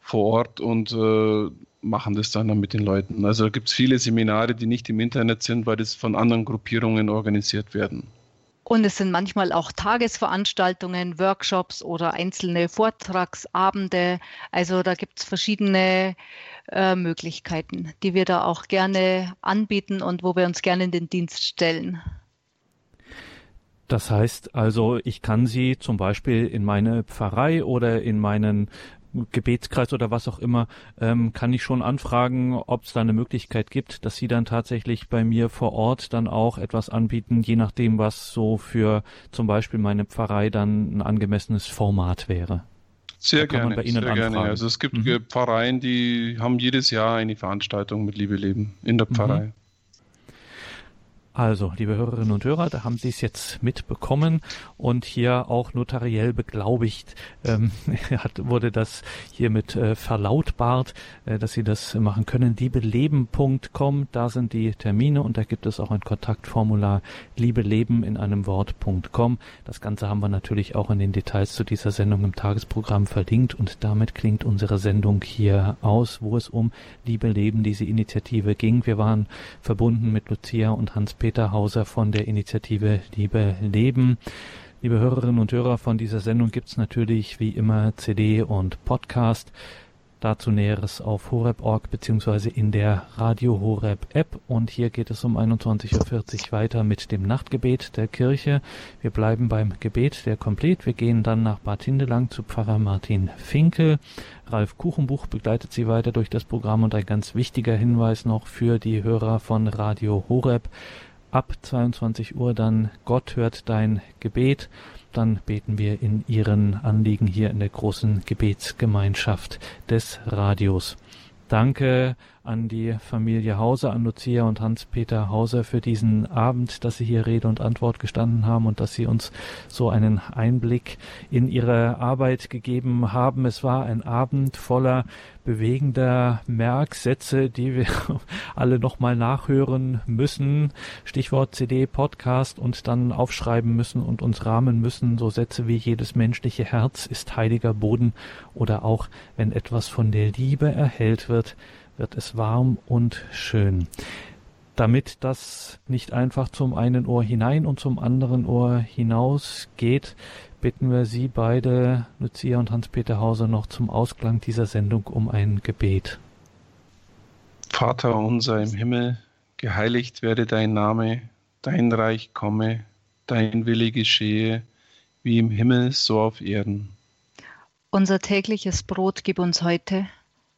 vor Ort und äh, machen das dann mit den Leuten. Also gibt es viele Seminare, die nicht im Internet sind, weil das von anderen Gruppierungen organisiert werden. Und es sind manchmal auch Tagesveranstaltungen, Workshops oder einzelne Vortragsabende. Also da gibt es verschiedene äh, Möglichkeiten, die wir da auch gerne anbieten und wo wir uns gerne in den Dienst stellen. Das heißt also, ich kann sie zum Beispiel in meine Pfarrei oder in meinen Gebetskreis oder was auch immer, ähm, kann ich schon anfragen, ob es da eine Möglichkeit gibt, dass Sie dann tatsächlich bei mir vor Ort dann auch etwas anbieten, je nachdem, was so für zum Beispiel meine Pfarrei dann ein angemessenes Format wäre. Sehr gerne, sehr anfragen. gerne. Also es gibt mhm. Pfarreien, die haben jedes Jahr eine Veranstaltung mit Liebe Leben in der mhm. Pfarrei. Mhm. Also, liebe Hörerinnen und Hörer, da haben Sie es jetzt mitbekommen und hier auch notariell beglaubigt ähm, hat, wurde das hiermit äh, verlautbart, äh, dass Sie das machen können. Liebeleben.com, da sind die Termine und da gibt es auch ein Kontaktformular liebeleben in einem Wort.com. Das Ganze haben wir natürlich auch in den Details zu dieser Sendung im Tagesprogramm verlinkt und damit klingt unsere Sendung hier aus, wo es um Liebe Leben, diese Initiative ging. Wir waren verbunden mit Lucia und Hans Peter Hauser von der Initiative Liebe Leben. Liebe Hörerinnen und Hörer, von dieser Sendung gibt es natürlich wie immer CD und Podcast. Dazu Näheres auf horeb.org beziehungsweise in der Radio Horeb App. Und hier geht es um 21.40 Uhr weiter mit dem Nachtgebet der Kirche. Wir bleiben beim Gebet der Komplet. Wir gehen dann nach Bad Hindelang zu Pfarrer Martin Finkel. Ralf Kuchenbuch begleitet Sie weiter durch das Programm und ein ganz wichtiger Hinweis noch für die Hörer von Radio Horeb ab 22 Uhr dann Gott hört dein Gebet. Dann beten wir in Ihren Anliegen hier in der großen Gebetsgemeinschaft des Radios. Danke an die Familie Hauser, an Lucia und Hans-Peter Hauser für diesen Abend, dass Sie hier Rede und Antwort gestanden haben und dass Sie uns so einen Einblick in Ihre Arbeit gegeben haben. Es war ein Abend voller bewegender Merksätze, die wir alle nochmal nachhören müssen. Stichwort CD, Podcast und dann aufschreiben müssen und uns rahmen müssen. So Sätze wie jedes menschliche Herz ist heiliger Boden oder auch wenn etwas von der Liebe erhellt wird, wird es warm und schön. Damit das nicht einfach zum einen Ohr hinein und zum anderen Ohr hinaus geht, bitten wir Sie beide, Lucia und Hans-Peter Hauser, noch zum Ausklang dieser Sendung um ein Gebet. Vater unser im Himmel, geheiligt werde dein Name, dein Reich komme, dein Wille geschehe, wie im Himmel so auf Erden. Unser tägliches Brot gib uns heute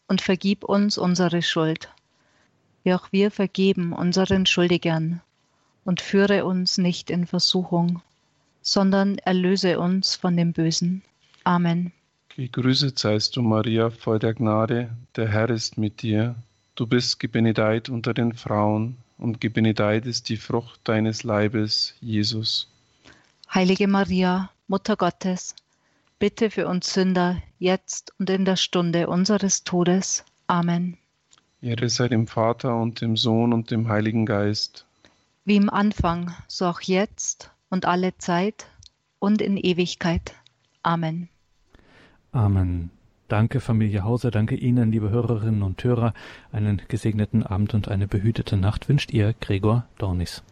und vergib uns unsere Schuld, wie auch wir vergeben unseren Schuldigern, und führe uns nicht in Versuchung, sondern erlöse uns von dem Bösen. Amen. Gegrüßet seist du, Maria, voll der Gnade, der Herr ist mit dir. Du bist gebenedeit unter den Frauen, und gebenedeit ist die Frucht deines Leibes, Jesus. Heilige Maria, Mutter Gottes, bitte für uns Sünder, jetzt und in der Stunde unseres Todes. Amen. Ehre sei dem Vater und dem Sohn und dem Heiligen Geist. Wie im Anfang, so auch jetzt und alle Zeit und in Ewigkeit. Amen. Amen. Danke, Familie Hauser. Danke Ihnen, liebe Hörerinnen und Hörer. Einen gesegneten Abend und eine behütete Nacht wünscht Ihr Gregor Dornis.